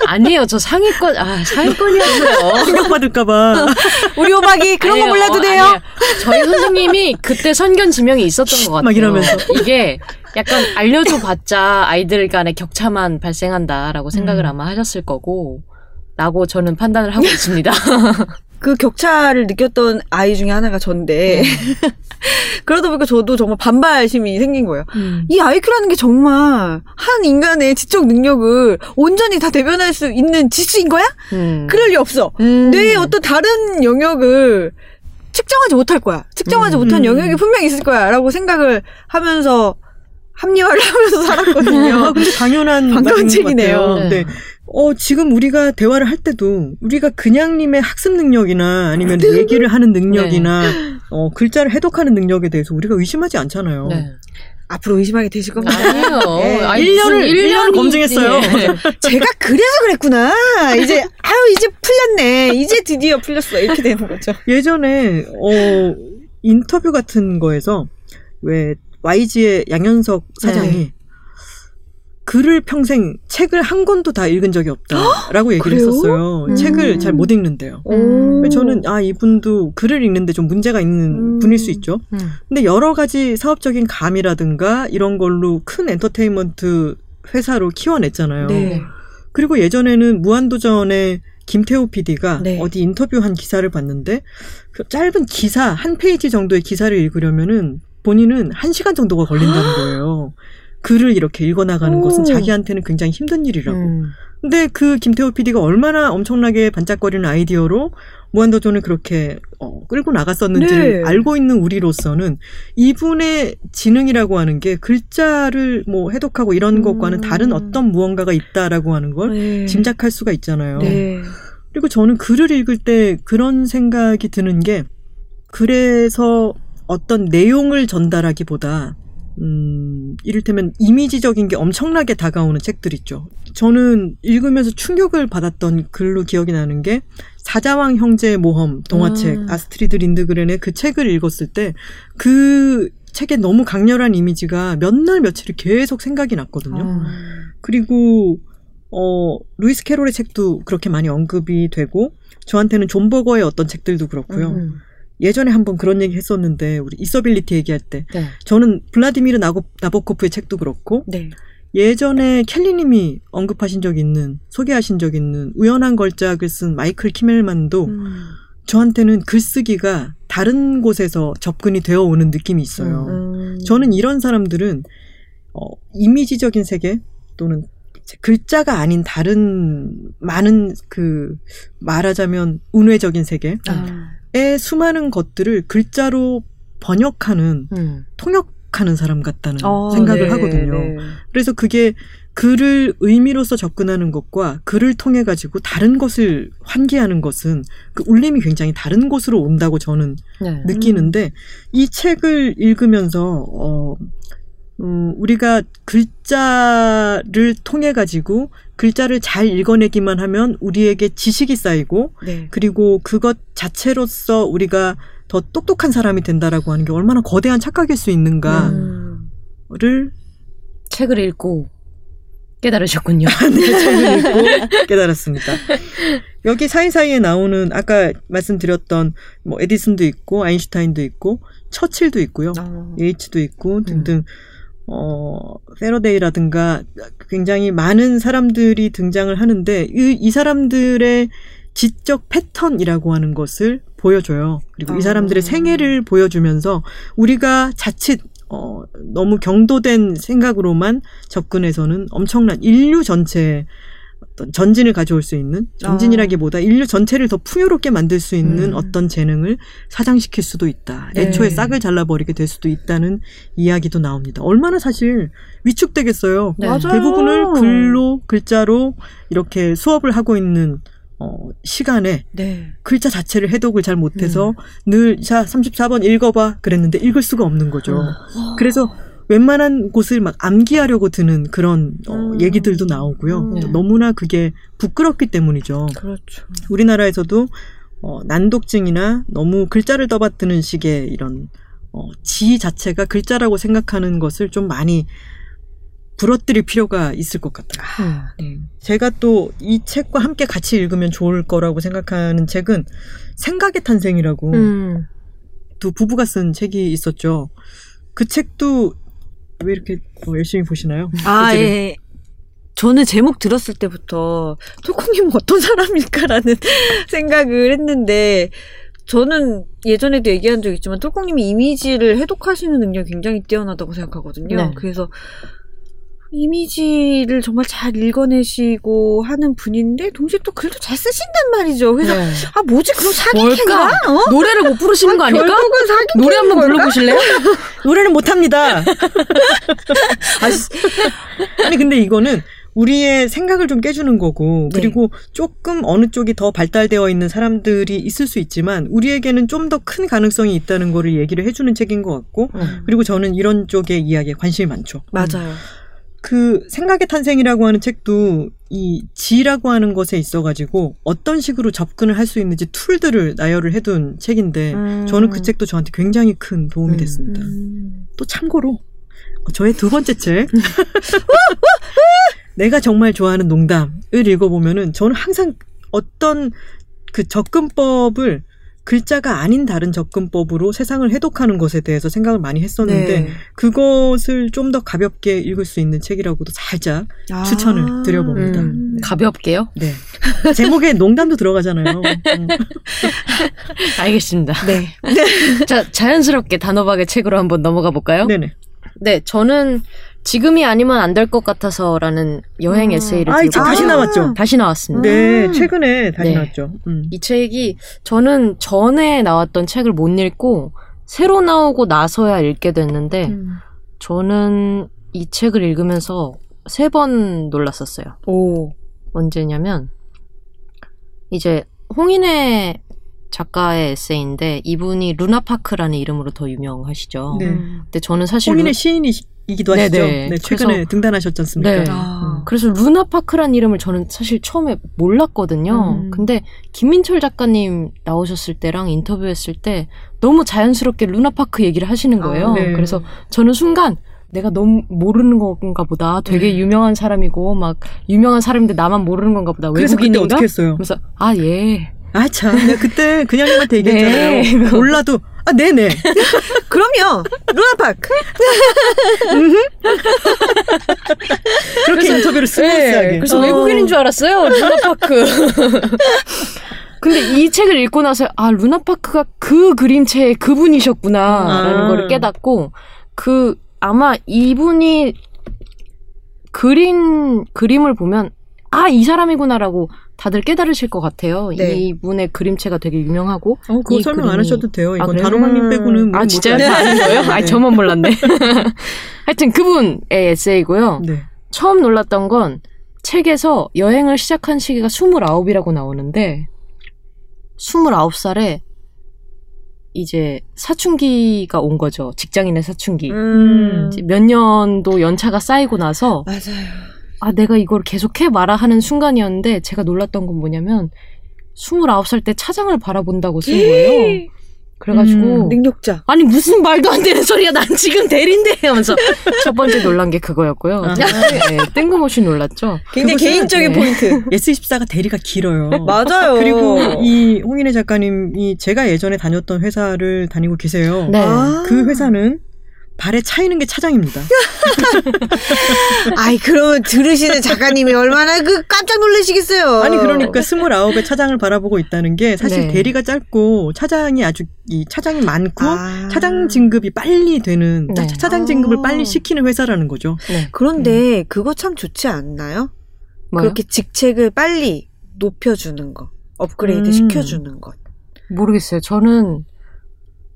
아니에요. 저 상위권 아 상위권이었어요. *laughs* 충격받을까봐. 우리 호박이 그런 거 아니에요. 몰라도 돼요. 아니에요. 저희 선생님이 그때 선견 지명이 있었던 것 같아요. 막 이러면서. 이게 약간 알려줘봤자 아이들 간의 격차만 발생한다라고 생각을 음. 아마 하셨을 거고. 라고 저는 판단을 하고 있습니다. *laughs* 그 격차를 느꼈던 아이 중에 하나가 전데 *laughs* 그러다 보니까 저도 정말 반발심이 생긴 거예요. 음. 이 IQ라는 게 정말 한 인간의 지적 능력을 온전히 다 대변할 수 있는 지수인 거야? 음. 그럴 리 없어. 음. 뇌의 어떤 다른 영역을 측정하지 못할 거야. 측정하지 음. 못한 음. 영역이 분명히 있을 거야. 라고 생각을 하면서 합리화를 *laughs* 하면서 아, 살았거든요. 근데 당연한 *laughs* 것 같아요. 네. 네. 어, 지금 우리가 대화를 할 때도 우리가 그냥님의 학습 능력이나 아니면 얘기를 하는 능력이나 어, 글자를 해독하는 능력에 대해서 우리가 의심하지 않잖아요. 네. 앞으로 의심하게 되실 겁니다. 아니에요. 예. *laughs* 아니, 일 년을- 무슨 일 년을 년이- 검증했어요. 예. *laughs* 제가 그래서 그랬구나. 이제 아유 이제 풀렸네. 이제 드디어 풀렸어. 이렇게 되는 거죠. 예전에 어, 인터뷰 같은 거에서 왜 YG의 양현석 사장이 네. 글을 평생 책을 한 권도 다 읽은 적이 없다라고 *gasps* 얘기를 그래요? 했었어요. 음. 책을 잘 못 읽는데요. 음. 저는 아 이분도 글을 읽는데 좀 문제가 있는 음. 분일 수 있죠. 음. 근데 여러 가지 사업적인 감이라든가 이런 걸로 큰 엔터테인먼트 회사로 키워냈잖아요. 네. 그리고 예전에는 무한도전의 김태호 PD가 네. 어디 인터뷰한 기사를 봤는데 그 짧은 기사 한 페이지 정도의 기사를 읽으려면은 본인은 한 시간 정도가 걸린다는 *gasps* 거예요. 글을 이렇게 읽어나가는 오. 것은 자기한테는 굉장히 힘든 일이라고. 음. 근데 그 김태호 PD가 얼마나 엄청나게 반짝거리는 아이디어로 무한도전을 그렇게 어, 끌고 나갔었는지를 네. 알고 있는 우리로서는 이분의 지능이라고 하는 게 글자를 뭐 해독하고 이런 음. 것과는 다른 어떤 무언가가 있다라고 하는 걸 네. 짐작할 수가 있잖아요. 네. 그리고 저는 글을 읽을 때 그런 생각이 드는 게 글에서 어떤 내용을 전달하기보다 음, 이를테면 이미지적인 게 엄청나게 다가오는 책들 있죠. 저는 읽으면서 충격을 받았던 글로 기억이 나는 게 사자왕 형제의 모험 동화책 음. 아스트리드 린드그렌의 그 책을 읽었을 때 그 책에 너무 강렬한 이미지가 몇 날 며칠이 계속 생각이 났거든요. 음. 그리고 어 루이스 캐롤의 책도 그렇게 많이 언급이 되고 저한테는 존 버거의 어떤 책들도 그렇고요. 음. 예전에 한번 그런 얘기 했었는데 우리 visibility 얘기할 때 네. 저는 블라디미르 나고, 나보코프의 책도 그렇고 네. 예전에 켈리님이 언급하신 적 있는 소개하신 적 있는 우연한 걸작을 쓴 마이클 키멜만도 음. 저한테는 글쓰기가 다른 곳에서 접근이 되어 오는 느낌이 있어요. 음. 저는 이런 사람들은 어, 이미지적인 세계 또는 글자가 아닌 다른 많은 그 말하자면 운회적인 세계의 아. 수많은 것들을 글자로 번역하는 음. 통역하는 사람 같다는 어, 생각을 네, 하거든요. 네. 그래서 그게 글을 의미로서 접근하는 것과 글을 통해 가지고 다른 것을 환기하는 것은 그 울림이 굉장히 다른 곳으로 온다고 저는 네. 느끼는데 이 책을 읽으면서 어 음, 우리가 글자를 통해 가지고 글자를 잘 읽어내기만 하면 우리에게 지식이 쌓이고 네. 그리고 그것 자체로서 우리가 더 똑똑한 사람이 된다라고 하는 게 얼마나 거대한 착각일 수 있는가를 음. 책을 읽고 깨달으셨군요. *laughs* 네, 책을 읽고 깨달았습니다. 여기 사이사이에 나오는 아까 말씀드렸던 뭐 에디슨도 있고 아인슈타인도 있고 처칠도 있고요. 아. 예이츠도 있고 등등 어 페러데이라든가 굉장히 많은 사람들이 등장을 하는데 이, 이 사람들의 지적 패턴이라고 하는 것을 보여줘요. 그리고 아. 이 사람들의 생애를 보여주면서 우리가 자칫 어, 너무 경도된 생각으로만 접근해서는 엄청난 인류 전체에 어떤 전진을 가져올 수 있는 전진이라기보다 인류 전체를 더 풍요롭게 만들 수 있는 음. 어떤 재능을 사장시킬 수도 있다. 네. 애초에 싹을 잘라버리게 될 수도 있다는 이야기도 나옵니다. 얼마나 사실 위축되겠어요. 네. 맞아요. 대부분을 글로 글자로 이렇게 수업을 하고 있는 어, 시간에 네. 글자 자체를 해독을 잘 못해서 음. 늘, 자, 34번 읽어봐. 그랬는데 읽을 수가 없는 거죠. 음. 그래서 웬만한 곳을 막 암기하려고 드는 그런 어, 음. 얘기들도 나오고요. 음. 네. 너무나 그게 부끄럽기 때문이죠. 그렇죠. 우리나라에서도 어, 난독증이나 너무 글자를 떠받드는 식의 이런 어, 지 자체가 글자라고 생각하는 것을 좀 많이 부러뜨릴 필요가 있을 것 같아요. 음. 네. 제가 또 이 책과 함께 같이 읽으면 좋을 거라고 생각하는 책은 생각의 탄생이라고 음. 두 부부가 쓴 책이 있었죠. 그 책도 왜 이렇게 어, 열심히 보시나요? 아, 그 책을? 예. 저는 제목 들었을 때부터 톨콩님은 어떤 사람일까라는 *laughs* 생각을 했는데 저는 예전에도 얘기한 적 있지만 톨콩님이 이미지를 해독하시는 능력이 굉장히 뛰어나다고 생각하거든요. 네. 그래서 이미지를 정말 잘 읽어내시고 하는 분인데 동시에 또 글도 잘 쓰신단 말이죠. 그래서 네. 아 뭐지 그럼 사기캔가? 뭘까? 어? 노래를 못 부르시는 거 아닐까? 결국은 사기 노래 한번 불러보실래요? *laughs* 노래는 못합니다. *laughs* 아니 근데 이거는 우리의 생각을 좀 깨주는 거고 네. 그리고 조금 어느 쪽이 더 발달되어 있는 사람들이 있을 수 있지만 우리에게는 좀 더 큰 가능성이 있다는 거를 얘기를 해주는 책인 것 같고 음. 그리고 저는 이런 쪽의 이야기에 관심이 많죠. 맞아요. 그 생각의 탄생이라고 하는 책도 이 지라고 하는 것에 있어가지고 어떤 식으로 접근을 할 수 있는지 툴들을 나열을 해둔 책인데 음. 저는 그 책도 저한테 굉장히 큰 도움이 음. 됐습니다. 음. 또 참고로 어, 저의 두 번째 책 *laughs* 내가 정말 좋아하는 농담을 읽어보면은 저는 항상 어떤 그 접근법을 글자가 아닌 다른 접근법으로 세상을 해독하는 것에 대해서 생각을 많이 했었는데 네. 그것을 좀 더 가볍게 읽을 수 있는 책이라고도 살짝 아. 추천을 드려봅니다. 음. 가볍게요? 네 제목에 농담도 들어가잖아요. 음. *laughs* 알겠습니다. 네. 자, 자연스럽게 단호박의 책으로 한번 넘어가 볼까요? 네네. 네, 저는 지금이 아니면 안 될 것 같아서라는 여행 음. 에세이를 아, 지금 다시 아. 나왔죠. 다시 나왔습니다. 네 음. 최근에 다시 네. 나왔죠. 음. 이 책이 저는 전에 나왔던 책을 못 읽고 새로 나오고 나서야 읽게 됐는데 음. 저는 이 책을 읽으면서 세 번 놀랐었어요. 오. 언제냐면 이제 홍인혜 작가의 에세이인데 이분이 루나파크라는 이름으로 더 유명하시죠. 네. 음. 근데 저는 사실 홍인의 루- 시인이기도 하시죠. 네네. 네, 최근에 그래서- 등단하셨지 않습니까? 네. 아. 그래서 루나파크란 이름을 저는 사실 처음에 몰랐거든요. 음. 근데 김민철 작가님 나오셨을 때랑 인터뷰했을 때 너무 자연스럽게 루나파크 얘기를 하시는 거예요. 아, 네. 그래서 저는 순간 내가 너무 모르는 건가 보다. 되게 네. 유명한 사람이고 막 유명한 사람인데 나만 모르는 건가 보다. 그래서 그때? 어떻게 했어요? 그래서 아 예. 아, 참. 내가 그때 그냥님한테 네. 얘기했잖아요. 몰라도, 아, 네네. *laughs* 그럼요. 루나파크. 그렇게 인터뷰를 스무스하게. 네, 그래서 어. 외국인인 줄 알았어요. 루나파크. *laughs* 근데 이 책을 읽고 나서 아 루나파크가 그 그림체의 그분이셨구나라는 아. 걸 깨닫고 그 아마 이분이 그린 그림을 보면 아 이 사람이구나라고 다들 깨달으실 것 같아요. 네. 이분의 그림체가 되게 유명하고 어, 그거 이 설명 안 그림이- 하셔도 돼요. 아, 이건 그래요? 단호박님 빼고는. 아 진짜요? 다 아는 거예요? 네. 아 저만 몰랐네. *laughs* 하여튼 그분의 에세이고요. 네. 처음 놀랐던 건 책에서 여행을 시작한 시기가 29이라고 나오는데 29살에 이제 사춘기가 온 거죠. 직장인의 사춘기. 음. 몇 년도 연차가 쌓이고 나서 맞아요. 아 내가 이걸 계속해 말아 하는 순간이었는데 제가 놀랐던 건 뭐냐면 29살 때 차장을 바라본다고 쓴 거예요. 그래가지고 음, 능력자. 아니 무슨 말도 안 되는 소리야 난 지금 대리인데 하면서 *laughs* 첫 번째 놀란 게 그거였고요. 아. 네, 뜬금없이 놀랐죠. 굉장히 개인적인 네. 포인트. *laughs* S24가 대리가 길어요. *laughs* 맞아요. 그리고 이 홍인혜 작가님이 제가 예전에 다녔던 회사를 다니고 계세요. 네. 아. 그 회사는 발에 차이는 게 차장입니다. *laughs* 아이 그러면 들으시는 작가님이 얼마나 그 깜짝 놀라시겠어요. 아니 그러니까 스물아홉에 차장을 바라보고 있다는 게 사실 네. 대리가 짧고 차장이 아주 이 차장이 많고 아. 차장 진급이 빨리 되는 네. 차장 진급을 아. 빨리 시키는 회사라는 거죠. 네. 그런데 그거 참 좋지 않나요? 뭐요? 그렇게 직책을 빨리 높여주는 거, 업그레이드 음. 시켜주는 것. 모르겠어요. 저는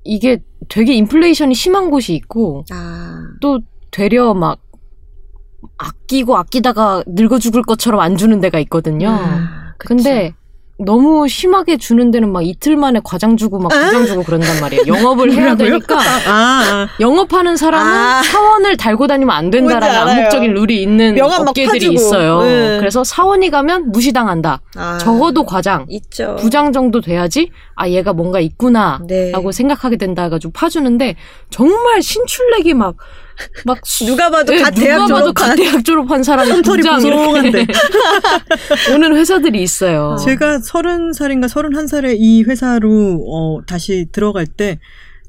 이게 되게 인플레이션이 심한 곳이 있고 아, 또 되려 막 아끼고 아끼다가 늙어 죽을 것처럼 안 주는 데가 있거든요. 아. 근데 너무 심하게 주는 데는 막 이틀 만에 과장 주고 막 부장 주고 그런단 말이에요. 영업을 해야? 되니까 아, 영업하는 사람은 아. 사원을 달고 다니면 안 된다라는. 암묵적인 룰이 있는 업계들이. 있어요. 네. 그래서 사원이 가면 무시당한다. 아, 적어도 과장, 있죠. 부장 정도 돼야지 아 얘가 뭔가 있구나. 네. 라고 생각하게 된다 해가지고 파주는데 정말 신출내기 막막 누가 봐도 네, 갓 대학 누가 봐도 졸업한 갓 대학 졸업한 사람이 이렇게 보송한데. *laughs* 오는 회사들이 있어요. 제가 서른 살인가 서른한 살에 이 회사로 어, 다시 들어갈 때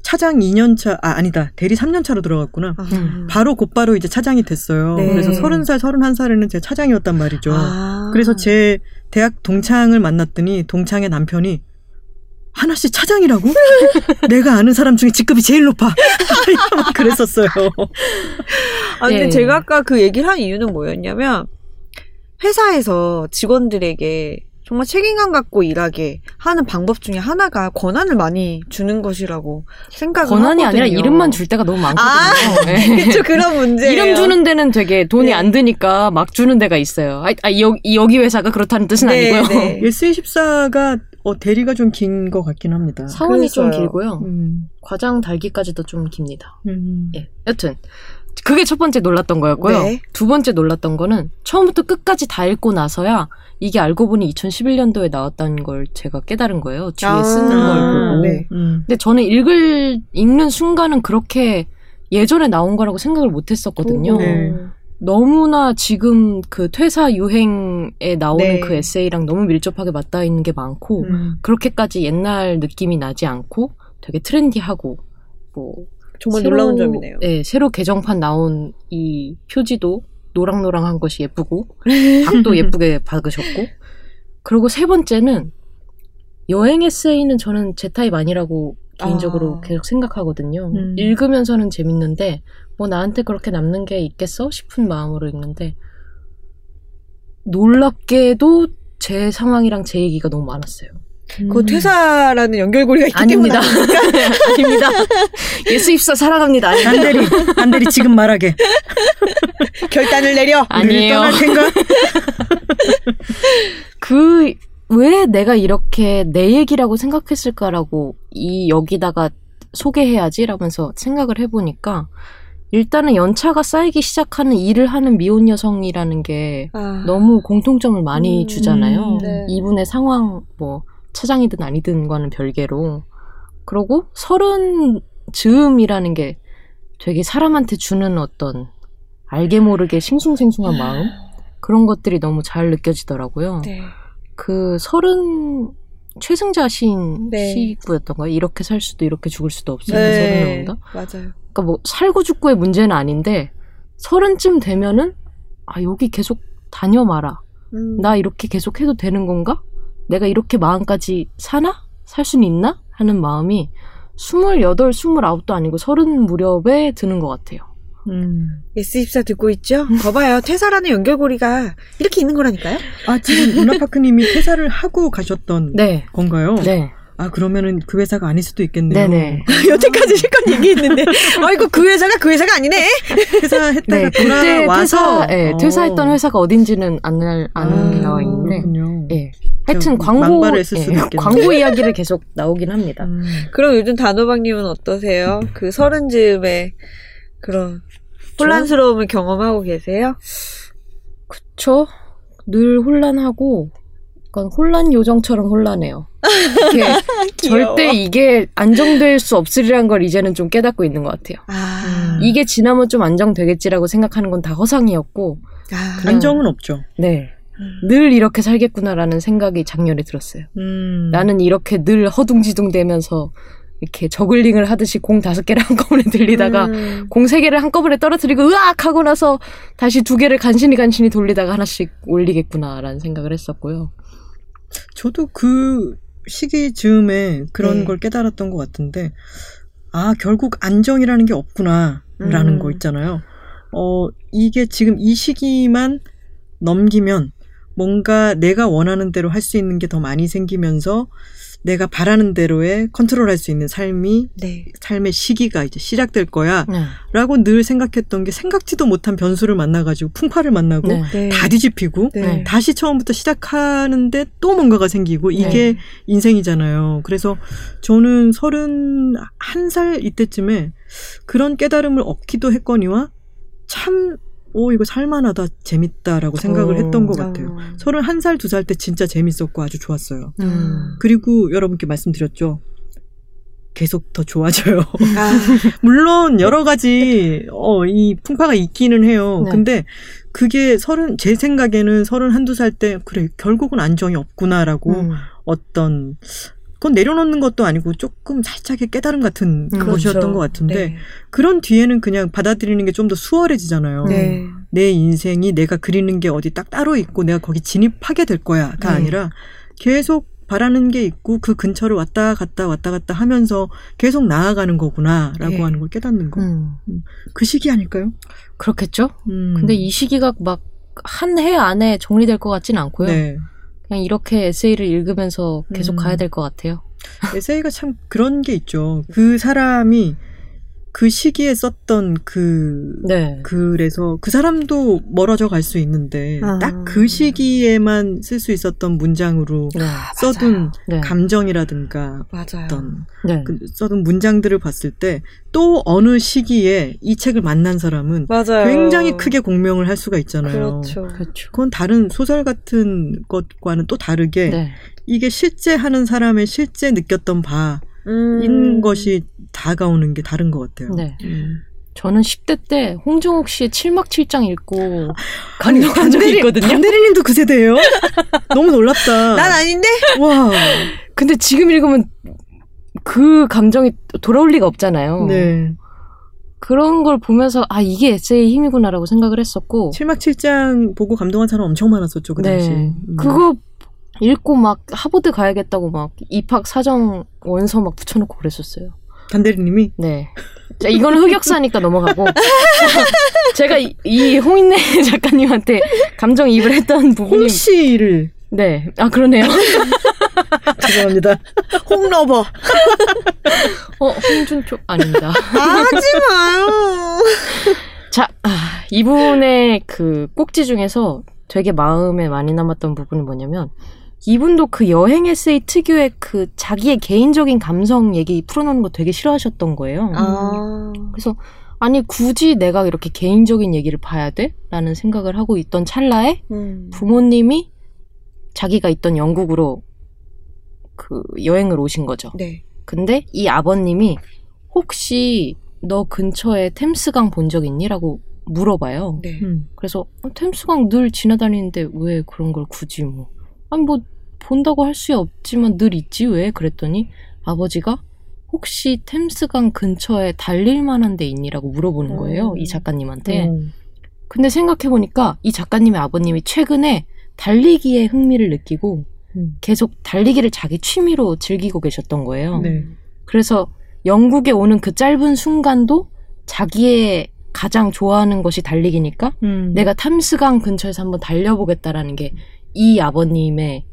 차장 2년차 아 아니다 대리 3년차로 들어갔구나. 음. 바로 곧바로 이제 차장이 됐어요. 네. 그래서 서른 살 서른한 살에는 제가 차장이었단 말이죠. 아. 그래서 제 대학 동창을 만났더니 동창의 남편이 하나씩 차장이라고? *laughs* 내가 아는 사람 중에 직급이 제일 높아. 막 *laughs* 그랬었어요. 아, 근데 예. 제가 아까 그 얘기를 한 이유는 뭐였냐면, 회사에서 직원들에게 정말 책임감 갖고 일하게 하는 방법 중에 하나가 권한을 많이 주는 것이라고 생각을 권한이 하거든요. 아니라 이름만 줄 때가 너무 많거든요. 아, 네. *laughs* 그쵸, 그런 문제. 이름 주는 데는 되게 돈이 네. 안 드니까 막 주는 데가 있어요. 아, 아 여, 여기 회사가 그렇다는 뜻은 네, 아니고요. 네. S24가 어, 대리가 좀 긴 것 같긴 합니다. 사원이 좀 그래서요. 길고요. 음, 과장 달기까지도 좀 깁니다. 음. 예. 여튼 그게 첫 번째 놀랐던 거였고요. 네. 두 번째 놀랐던 거는 처음부터 끝까지 다 읽고 나서야 이게 알고 보니 2011년도에 나왔다는 걸 제가 깨달은 거예요. 뒤에 아, 쓰는 걸 보고. 네. 음. 근데 저는 읽을 읽는 순간은 그렇게 예전에 나온 거라고 생각을 못 했었거든요. 네. 너무나 지금 그 퇴사 유행에 나오는 네. 그 에세이랑 너무 밀접하게 맞닿아 있는 게 많고 음. 그렇게까지 옛날 느낌이 나지 않고 되게 트렌디하고 뭐 정말 새로- 놀라운 점이네요. 네, 새로 개정판 나온 이 표지도 노랑노랑한 것이 예쁘고 *laughs* 박도 예쁘게 박으셨고 그리고 세 번째는 여행 에세이는 저는 제 타입 아니라고 개인적으로 아. 계속 생각하거든요. 음. 읽으면서는 재밌는데 뭐 나한테 그렇게 남는 게 있겠어 싶은 마음으로 읽는데 놀랍게도 제 상황이랑 제 얘기가 너무 많았어요. 그 퇴사라는 연결고리가 있기 아닙니다. 때문에 *laughs* 아닙니다. 예수 입사 사랑합니다. 아닙니다. 안대리, 안대리 지금 말하게. 결단을 내려. 아니에요. 떠날 텐가? *laughs* 그, 왜 내가 이렇게 내 얘기라고 생각했을까라고 이 여기다가 소개해야지 라면서 생각을 해보니까 일단은 연차가 쌓이기 시작하는 일을 하는 미혼 여성이라는 게 아. 너무 공통점을 많이 음, 주잖아요. 네. 이분의 상황, 뭐, 차장이든 아니든과는 별개로. 그러고 서른 즈음이라는 게 되게 사람한테 주는 어떤 알게 모르게 싱숭생숭한 마음? 그런 것들이 너무 잘 느껴지더라고요. 네. 그 서른 최승자 시인 네. 시구였던가요? 이렇게 살 수도 이렇게 죽을 수도 없으니까 네. 서른인가? 맞아요. 그러니까 뭐 살고 죽고의 문제는 아닌데 서른쯤 되면은 아 여기 계속 다녀 마라. 음. 나 이렇게 계속 해도 되는 건가? 내가 이렇게 마음까지 사나? 살 수는 있나? 하는 마음이 스물여덟, 스물아홉도 아니고 서른 무렵에 드는 것 같아요. 음. S24 듣고 있죠? 거봐요. 퇴사라는 연결고리가 이렇게 있는 거라니까요? 아, 지금 문화파크님이 *laughs* 퇴사를 하고 가셨던 네. 건가요? 네. 아, 그러면은 그 회사가 아닐 수도 있겠네요. 네네. *laughs* 여태까지 실컷 얘기했는데, 아이고, 그 회사가 그 회사가 아니네? 퇴사했다가 네, 그때 돌아와서 퇴사, 예, 어. 퇴사했던 회사가 어딘지는 안, 날- 안 아, 나와 있는데, 그렇군요. 예. 하여튼 제가 광고, 예. 광고 이야기를 계속 나오긴 합니다. 음. 그럼 요즘 단호박님은 어떠세요? 그 서른 즈음에 그런 혼란스러움을 경험하고 계세요? 그쵸? 늘 혼란하고, 약간 혼란 요정처럼 혼란해요. *laughs* 절대 이게 안정될 수 없으리란 걸 이제는 좀 깨닫고 있는 것 같아요. 아, 음. 이게 지나면 좀 안정되겠지라고 생각하는 건 다 허상이었고, 아, 그냥- 안정은 없죠. 네. 음. 늘 이렇게 살겠구나라는 생각이 작년에 들었어요. 음. 나는 이렇게 늘 허둥지둥 대면서 이렇게 저글링을 하듯이 공 다섯 개를 *laughs* 한꺼번에 들리다가 음. 공세 개를 한꺼번에 떨어뜨리고 으악 하고 나서 다시 두 개를 간신히 간신히 돌리다가 하나씩 올리겠구나라는 생각을 했었고요. 저도 그 시기 즈음에 그런 네. 걸 깨달았던 것 같은데, 아, 결국 안정이라는 게 없구나라는 음. 거 있잖아요. 어, 이게 지금 이 시기만 넘기면 뭔가 내가 원하는 대로 할 수 있는 게 더 많이 생기면서 내가 바라는 대로의 컨트롤할 수 있는 삶이 네. 삶의 시기가 이제 시작될 거야. 네. 라고 늘 생각했던 게 생각지도 못한 변수를 만나가지고 풍파를 만나고 네. 네. 다 뒤집히고 네. 다시 처음부터 시작하는데 또 뭔가가 생기고 이게 네. 인생이잖아요. 그래서 저는 서른 한 살 이때쯤에 그런 깨달음을 얻기도 했거니와 참, 오, 이거 살만하다, 재밌다라고 생각을 어. 했던 것 같아요. 어. 서른 한 살, 두 살 때 진짜 재밌었고 아주 좋았어요. 음. 그리고 여러분께 말씀드렸죠. 계속 더 좋아져요. 아, *laughs* 물론 여러 가지 어, 이 풍파가 있기는 해요. 네. 근데 그게 서른 제 생각에는 서른 한두 살 때 그래 결국은 안정이 없구나라고 음. 어떤 그건 내려놓는 것도 아니고 조금 살짝의 깨달음 같은 음, 것이었던 그렇죠. 것 같은데 네. 그런 뒤에는 그냥 받아들이는 게 좀 더 수월해지잖아요. 네. 내 인생이 내가 그리는 게 어디 딱 따로 있고 내가 거기 진입하게 될 거야가 네. 아니라 계속 바라는 게 있고 그 근처를 왔다 갔다 왔다 갔다 하면서 계속 나아가는 거구나라고 네. 하는 걸 깨닫는 거. 음. 그 시기 아닐까요? 그렇겠죠? 음. 근데 이 시기가 막 한 해 안에 정리될 것 같진 않고요. 네. 그냥 이렇게 에세이를 읽으면서 계속 음. 가야 될 것 같아요. 에세이가 참 그런 게 있죠. 그 사람이 그 시기에 썼던 그 네. 그래서 그 사람도 멀어져 갈 수 있는데 아. 딱그 시기에만 쓸 수 있었던 문장으로 네. 써둔 네. 감정이라든가 맞아요. 어떤 네. 그 써둔 문장들을 봤을 때 또 어느 시기에 이 책을 만난 사람은 맞아요. 굉장히 크게 공명을 할 수가 있잖아요. 그렇죠. 그렇죠. 그건 다른 소설 같은 것과는 또 다르게 네. 이게 실제 하는 사람의 실제 느꼈던 바 인 음. 것이 다가오는 게 다른 것 같아요. 네. 음. 저는 10대 때 홍정욱 씨의 7막 7장 읽고 *laughs* 감동한 적이 있거든요. 반대리님도 그 세대예요? *laughs* 너무 놀랍다. 난 아닌데? 와. 근데 지금 읽으면 그 감정이 돌아올 리가 없잖아요. 네. 그런 걸 보면서 아 이게 에세이의 힘이구나라고 생각을 했었고 7막 7장 보고 감동한 사람 엄청 많았었죠, 그 당시. 네. 음. 그거 읽고 막 하버드 가야겠다고 막 입학 사정 원서 막 붙여놓고 그랬었어요. 반대리님이 네. 자, 이거는 흑역사니까 넘어가고. *laughs* 제가 이, 이 홍인내 *laughs* 작가님한테 감정이입을 했던 부분이. 홍씨를 네. 아, 그러네요. *laughs* 죄송합니다. 홍러버. 어, 홍준 쪽 아닙니다. 하지 마요. 자, 아, 이분의 그 꼭지 중에서 되게 마음에 많이 남았던 부분이 뭐냐면, 이분도 그 여행 에세이 특유의 그 자기의 개인적인 감성 얘기 풀어놓는 거 되게 싫어하셨던 거예요. 아. 그래서 아니 굳이 내가 이렇게 개인적인 얘기를 봐야 돼? 라는 생각을 하고 있던 찰나에 음. 부모님이 자기가 있던 영국으로 그 여행을 오신 거죠. 네. 근데 이 아버님이 혹시 너 근처에 템스강 본 적 있니? 라고 물어봐요. 네. 음. 그래서 어, 템스강 늘 지나다니는데 왜 그런 걸 굳이 뭐 아니 뭐 본다고 할 수 없지만 늘 있지 왜? 그랬더니 아버지가 혹시 템스강 근처에 달릴 만한 데 있니라고 물어보는 거예요. 음. 이 작가님한테. 음. 근데 생각해보니까 이 작가님의 아버님이 최근에 달리기에 흥미를 느끼고 음. 계속 달리기를 자기 취미로 즐기고 계셨던 거예요. 네. 그래서 영국에 오는 그 짧은 순간도 자기의 가장 좋아하는 것이 달리기니까 음. 내가 탐스강 근처에서 한번 달려보겠다라는 게 이 아버님의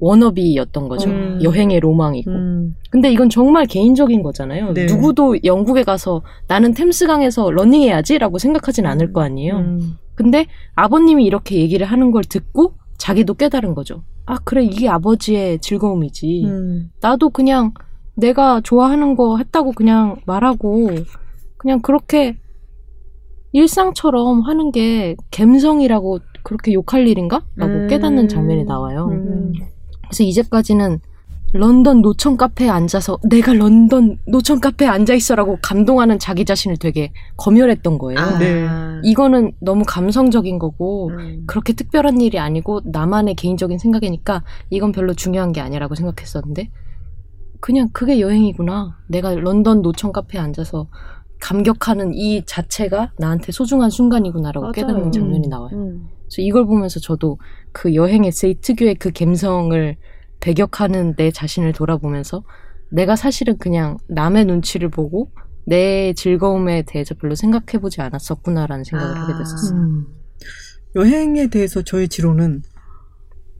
wannabe였던 거죠. 음. 여행의 로망이고. 음. 근데 이건 정말 개인적인 거잖아요. 네. 누구도 영국에 가서 나는 템스강에서 러닝해야지라고 생각하진 않을 거 아니에요. 음. 근데 아버님이 이렇게 얘기를 하는 걸 듣고 자기도 깨달은 거죠. 아, 그래, 이게 아버지의 즐거움이지. 음. 나도 그냥 내가 좋아하는 거 했다고 그냥 말하고 그냥 그렇게 일상처럼 하는 게 갬성이라고 그렇게 욕할 일인가? 라고 음. 깨닫는 장면이 나와요. 음. 그래서 이제까지는 런던 노천 카페에 앉아서 내가 런던 노천 카페에 앉아 있어라고 감동하는 자기 자신을 되게 검열했던 거예요. 아. 네. 이거는 너무 감성적인 거고 음. 그렇게 특별한 일이 아니고 나만의 개인적인 생각이니까 이건 별로 중요한 게 아니라고 생각했었는데 그냥 그게 여행이구나. 내가 런던 노천 카페에 앉아서 감격하는 이 자체가 나한테 소중한 순간이구나라고 맞아요. 깨닫는 장면이 음. 나와요. 음. 그래서 이걸 보면서 저도 그 여행 에세이 특유의 그 감성을 배격하는 내 자신을 돌아보면서 내가 사실은 그냥 남의 눈치를 보고 내 즐거움에 대해서 별로 생각해보지 않았었구나라는 생각을 아. 하게 됐었어요. 음. 여행에 대해서 저의 지론은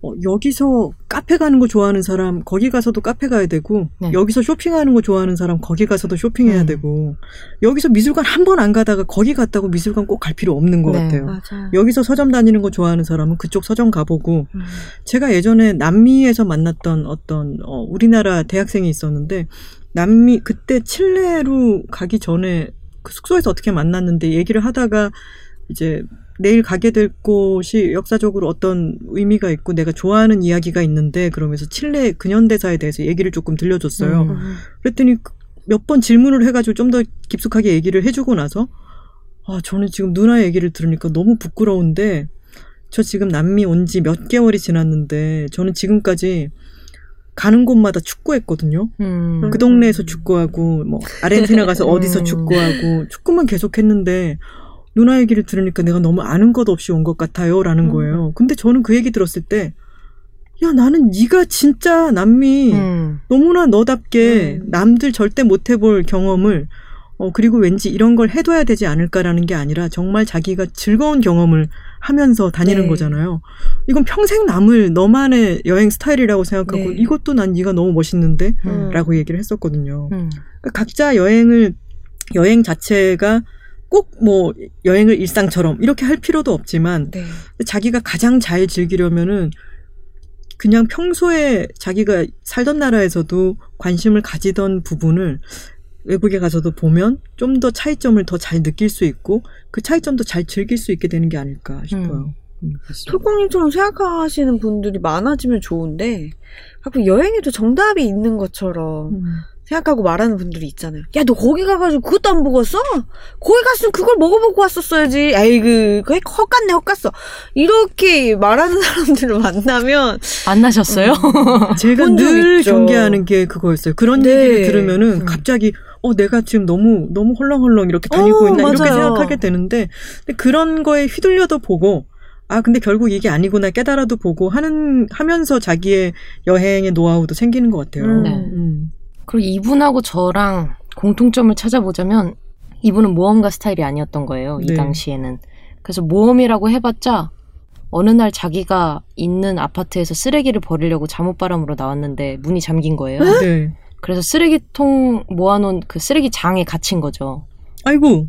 어, 여기서 카페 가는 거 좋아하는 사람 거기 가서도 카페 가야 되고 네. 여기서 쇼핑하는 거 좋아하는 사람 거기 가서도 쇼핑해야 음. 되고 여기서 미술관 한 번 안 가다가 거기 갔다고 미술관 꼭 갈 필요 없는 것 네. 같아요. 맞아. 여기서 서점 다니는 거 좋아하는 사람은 그쪽 서점 가보고 음. 제가 예전에 남미에서 만났던 어떤 어, 우리나라 대학생이 있었는데 남미 그때 칠레로 가기 전에 그 숙소에서 어떻게 만났는데 얘기를 하다가 이제 내일 가게 될 곳이 역사적으로 어떤 의미가 있고 내가 좋아하는 이야기가 있는데 그러면서 칠레 근현대사에 대해서 얘기를 조금 들려줬어요. 음. 그랬더니 몇 번 질문을 해가지고 좀 더 깊숙하게 얘기를 해주고 나서 아 저는 지금 누나 얘기를 들으니까 너무 부끄러운데 저 지금 남미 온 지 몇 개월이 지났는데 저는 지금까지 가는 곳마다 축구했거든요. 음. 그 동네에서 축구하고 뭐 아르헨티나 가서 어디서 음. 축구하고 축구만 계속했는데 누나 얘기를 들으니까 내가 너무 아는 것 없이 온 것 같아요라는 음. 거예요. 근데 저는 그 얘기 들었을 때 야 나는 네가 진짜 남미 음. 너무나 너답게 음. 남들 절대 못 해볼 경험을 어 그리고 왠지 이런 걸 해둬야 되지 않을까라는 게 아니라 정말 자기가 즐거운 경험을 하면서 다니는 네. 거잖아요. 이건 평생 남을 너만의 여행 스타일이라고 생각하고 네. 이것도 난 네가 너무 멋있는데 음. 라고 얘기를 했었거든요. 음. 그러니까 각자 여행을 여행 자체가 꼭 뭐 여행을 일상처럼 이렇게 할 필요도 없지만 네. 자기가 가장 잘 즐기려면은 그냥 평소에 자기가 살던 나라에서도 관심을 가지던 부분을 외국에 가서도 보면 좀 더 차이점을 더 잘 느낄 수 있고 그 차이점도 잘 즐길 수 있게 되는 게 아닐까 싶어요. 음. 토콩님처럼 생각하시는 분들이 많아지면 좋은데 가끔 여행에도 정답이 있는 것처럼 음. 생각하고 말하는 분들이 있잖아요. 야, 너 거기 가가지고 그것도 안 보고 왔어? 거기 갔으면 그걸 먹어보고 왔었어야지. 에이그, 그 헛갔네, 헛갔어. 이렇게 말하는 사람들을 만나면 만나셨어요? 제가 본적 늘 있죠. 경계하는 게 그거였어요. 그런 네. 얘기를 들으면은 음. 갑자기 어 내가 지금 너무 너무 헐렁헐렁 이렇게 다니고 어, 있나 이렇게 맞아요. 생각하게 되는데 그런 거에 휘둘려도 보고 아 근데 결국 이게 아니구나 깨달아도 보고 하는 하면서 자기의 여행의 노하우도 생기는 것 같아요. 음. 네. 음. 그리고 이분하고 저랑 공통점을 찾아보자면 이분은 모험가 스타일이 아니었던 거예요. 이 네. 당시에는. 그래서 모험이라고 해봤자 어느 날 자기가 있는 아파트에서 쓰레기를 버리려고 잠옷바람으로 나왔는데 문이 잠긴 거예요. *laughs* 네. 그래서 쓰레기통 모아놓은 그 쓰레기 장에 갇힌 거죠. 아이고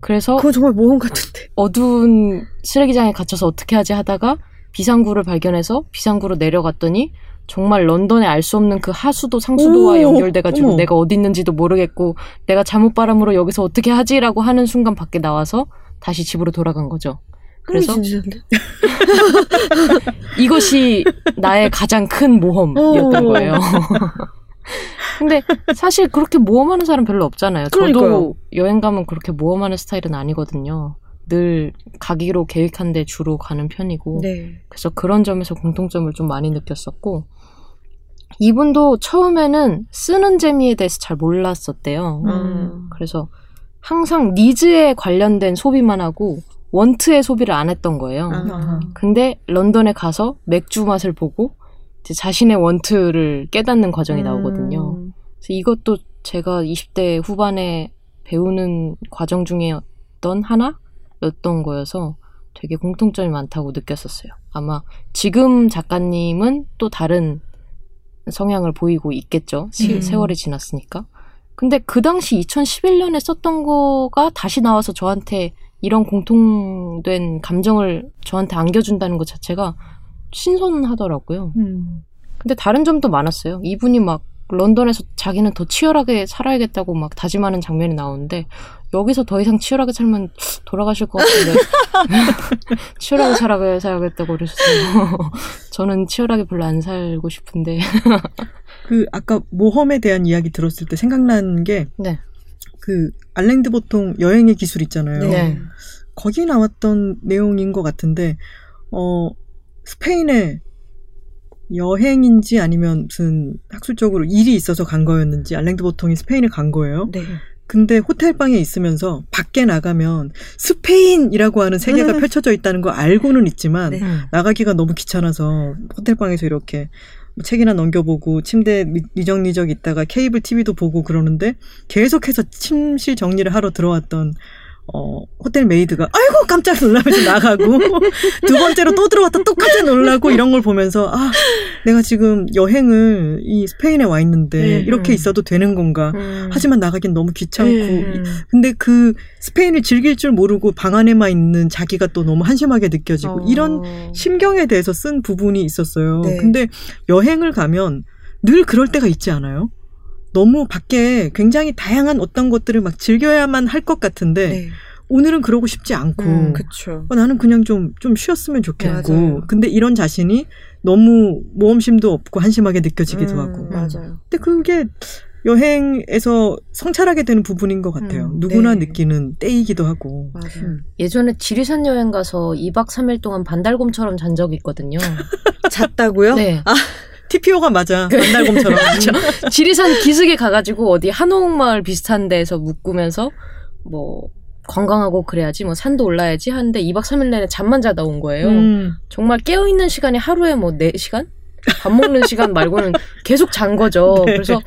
그래서 그건 정말 모험 같은데. 어두운 쓰레기장에 갇혀서 어떻게 하지 하다가 비상구를 발견해서 비상구로 내려갔더니 정말 런던에 알 수 없는 그 하수도 상수도와 오, 연결돼가지고. 내가 어디 있는지도 모르겠고 내가 잠옷바람으로 여기서 어떻게 하지라고 하는 순간 밖에 나와서 다시 집으로 돌아간 거죠. 그래서 진지한데? *laughs* 이것이 나의 가장 큰 모험이었던 오. 거예요. *laughs* 근데 사실 그렇게 모험하는 사람 별로 없잖아요. 그러니까요. 저도 여행 가면 그렇게 모험하는 스타일은 아니거든요. 늘 가기로 계획한 데 주로 가는 편이고 네. 그래서 그런 점에서 공통점을 좀 많이 느꼈었고 이분도 처음에는 쓰는 재미에 대해서 잘 몰랐었대요. 음. 그래서 항상 니즈에 관련된 소비만 하고 원트의 소비를 안 했던 거예요. 아. 근데 런던에 가서 맥주 맛을 보고 자신의 원트를 깨닫는 과정이 나오거든요. 음. 그래서 이것도 제가 20대 후반에 배우는 과정 중에 어떤 하나였던 거여서 되게 공통점이 많다고 느꼈었어요. 아마 지금 작가님은 또 다른 성향을 보이고 있겠죠. 시- 음. 세월이 지났으니까. 근데 그 당시 2011년에 썼던 거가 다시 나와서 저한테 이런 공통된 감정을 저한테 안겨준다는 것 자체가 신선하더라고요. 음. 근데 다른 점도 많았어요. 이분이 막 런던에서 자기는 더 치열하게 살아야겠다고 막 다짐하는 장면이 나오는데 여기서 더 이상 치열하게 살면 돌아가실 것 같은데 *laughs* 치열하게 살아야 살아야겠다고 그러셨어요. *laughs* 저는 치열하게 별로 안 살고 싶은데 *laughs* 그 아까 모험에 대한 이야기 들었을 때 생각난 게 네. 그 알랭드 보통 여행의 기술 있잖아요. 네. 거기 나왔던 내용인 것 같은데 어 스페인에 여행인지 아니면 무슨 학술적으로 일이 있어서 간 거였는지 알랭드 보통이 스페인에 간 거예요. 네. 근데 호텔 방에 있으면서 밖에 나가면 스페인이라고 하는 세계가 음. 펼쳐져 있다는 거 알고는 있지만 네. 음. 나가기가 너무 귀찮아서 호텔 방에서 이렇게 뭐 책이나 넘겨보고 침대 미- 미적미적 있다가 케이블 TV도 보고 그러는데 계속해서 침실 정리를 하러 들어왔던 어, 호텔 maid가 아이고 깜짝 놀라면서 나가고 *laughs* 두 번째로 또 들어왔다 똑같이 놀라고 이런 걸 보면서 아 내가 지금 여행을 이 스페인에 와 있는데 음. 이렇게 있어도 되는 건가 음. 하지만 나가긴 너무 귀찮고 음. 근데 그 스페인을 즐길 줄 모르고 방 안에만 있는 자기가 또 너무 한심하게 느껴지고 어. 이런 심경에 대해서 쓴 부분이 있었어요. 네. 근데 여행을 가면 늘 그럴 때가 있지 않아요? 너무 밖에 굉장히 다양한 어떤 것들을 막 즐겨야만 할 것 같은데 네. 오늘은 그러고 싶지 않고 음, 그쵸. 어, 나는 그냥 좀, 좀 쉬었으면 좋겠고 맞아요. 근데 이런 자신이 너무 모험심도 없고 한심하게 느껴지기도 음, 하고 맞아요. 근데 그게 여행에서 성찰하게 되는 부분인 것 같아요. 음, 누구나 네. 느끼는 때이기도 하고. 맞아요. 음. 예전에 지리산 여행 가서 2박 3일 동안 반달곰처럼 잔 적이 있거든요. *laughs* 잤다고요? 네. TPO가 맞아. 만날곰처럼. *laughs* 지리산 기슭에 가가지고 어디 한옥마을 비슷한 데에서 묶으면서 뭐 관광하고 그래야지 뭐 산도 올라야지 하는데 2박 3일 내내 잠만 자다 온 거예요. 음. 정말 깨어있는 시간이 하루에 뭐 4시간? 밥 먹는 시간 말고는 계속 잔 거죠. *laughs* 네. 그래서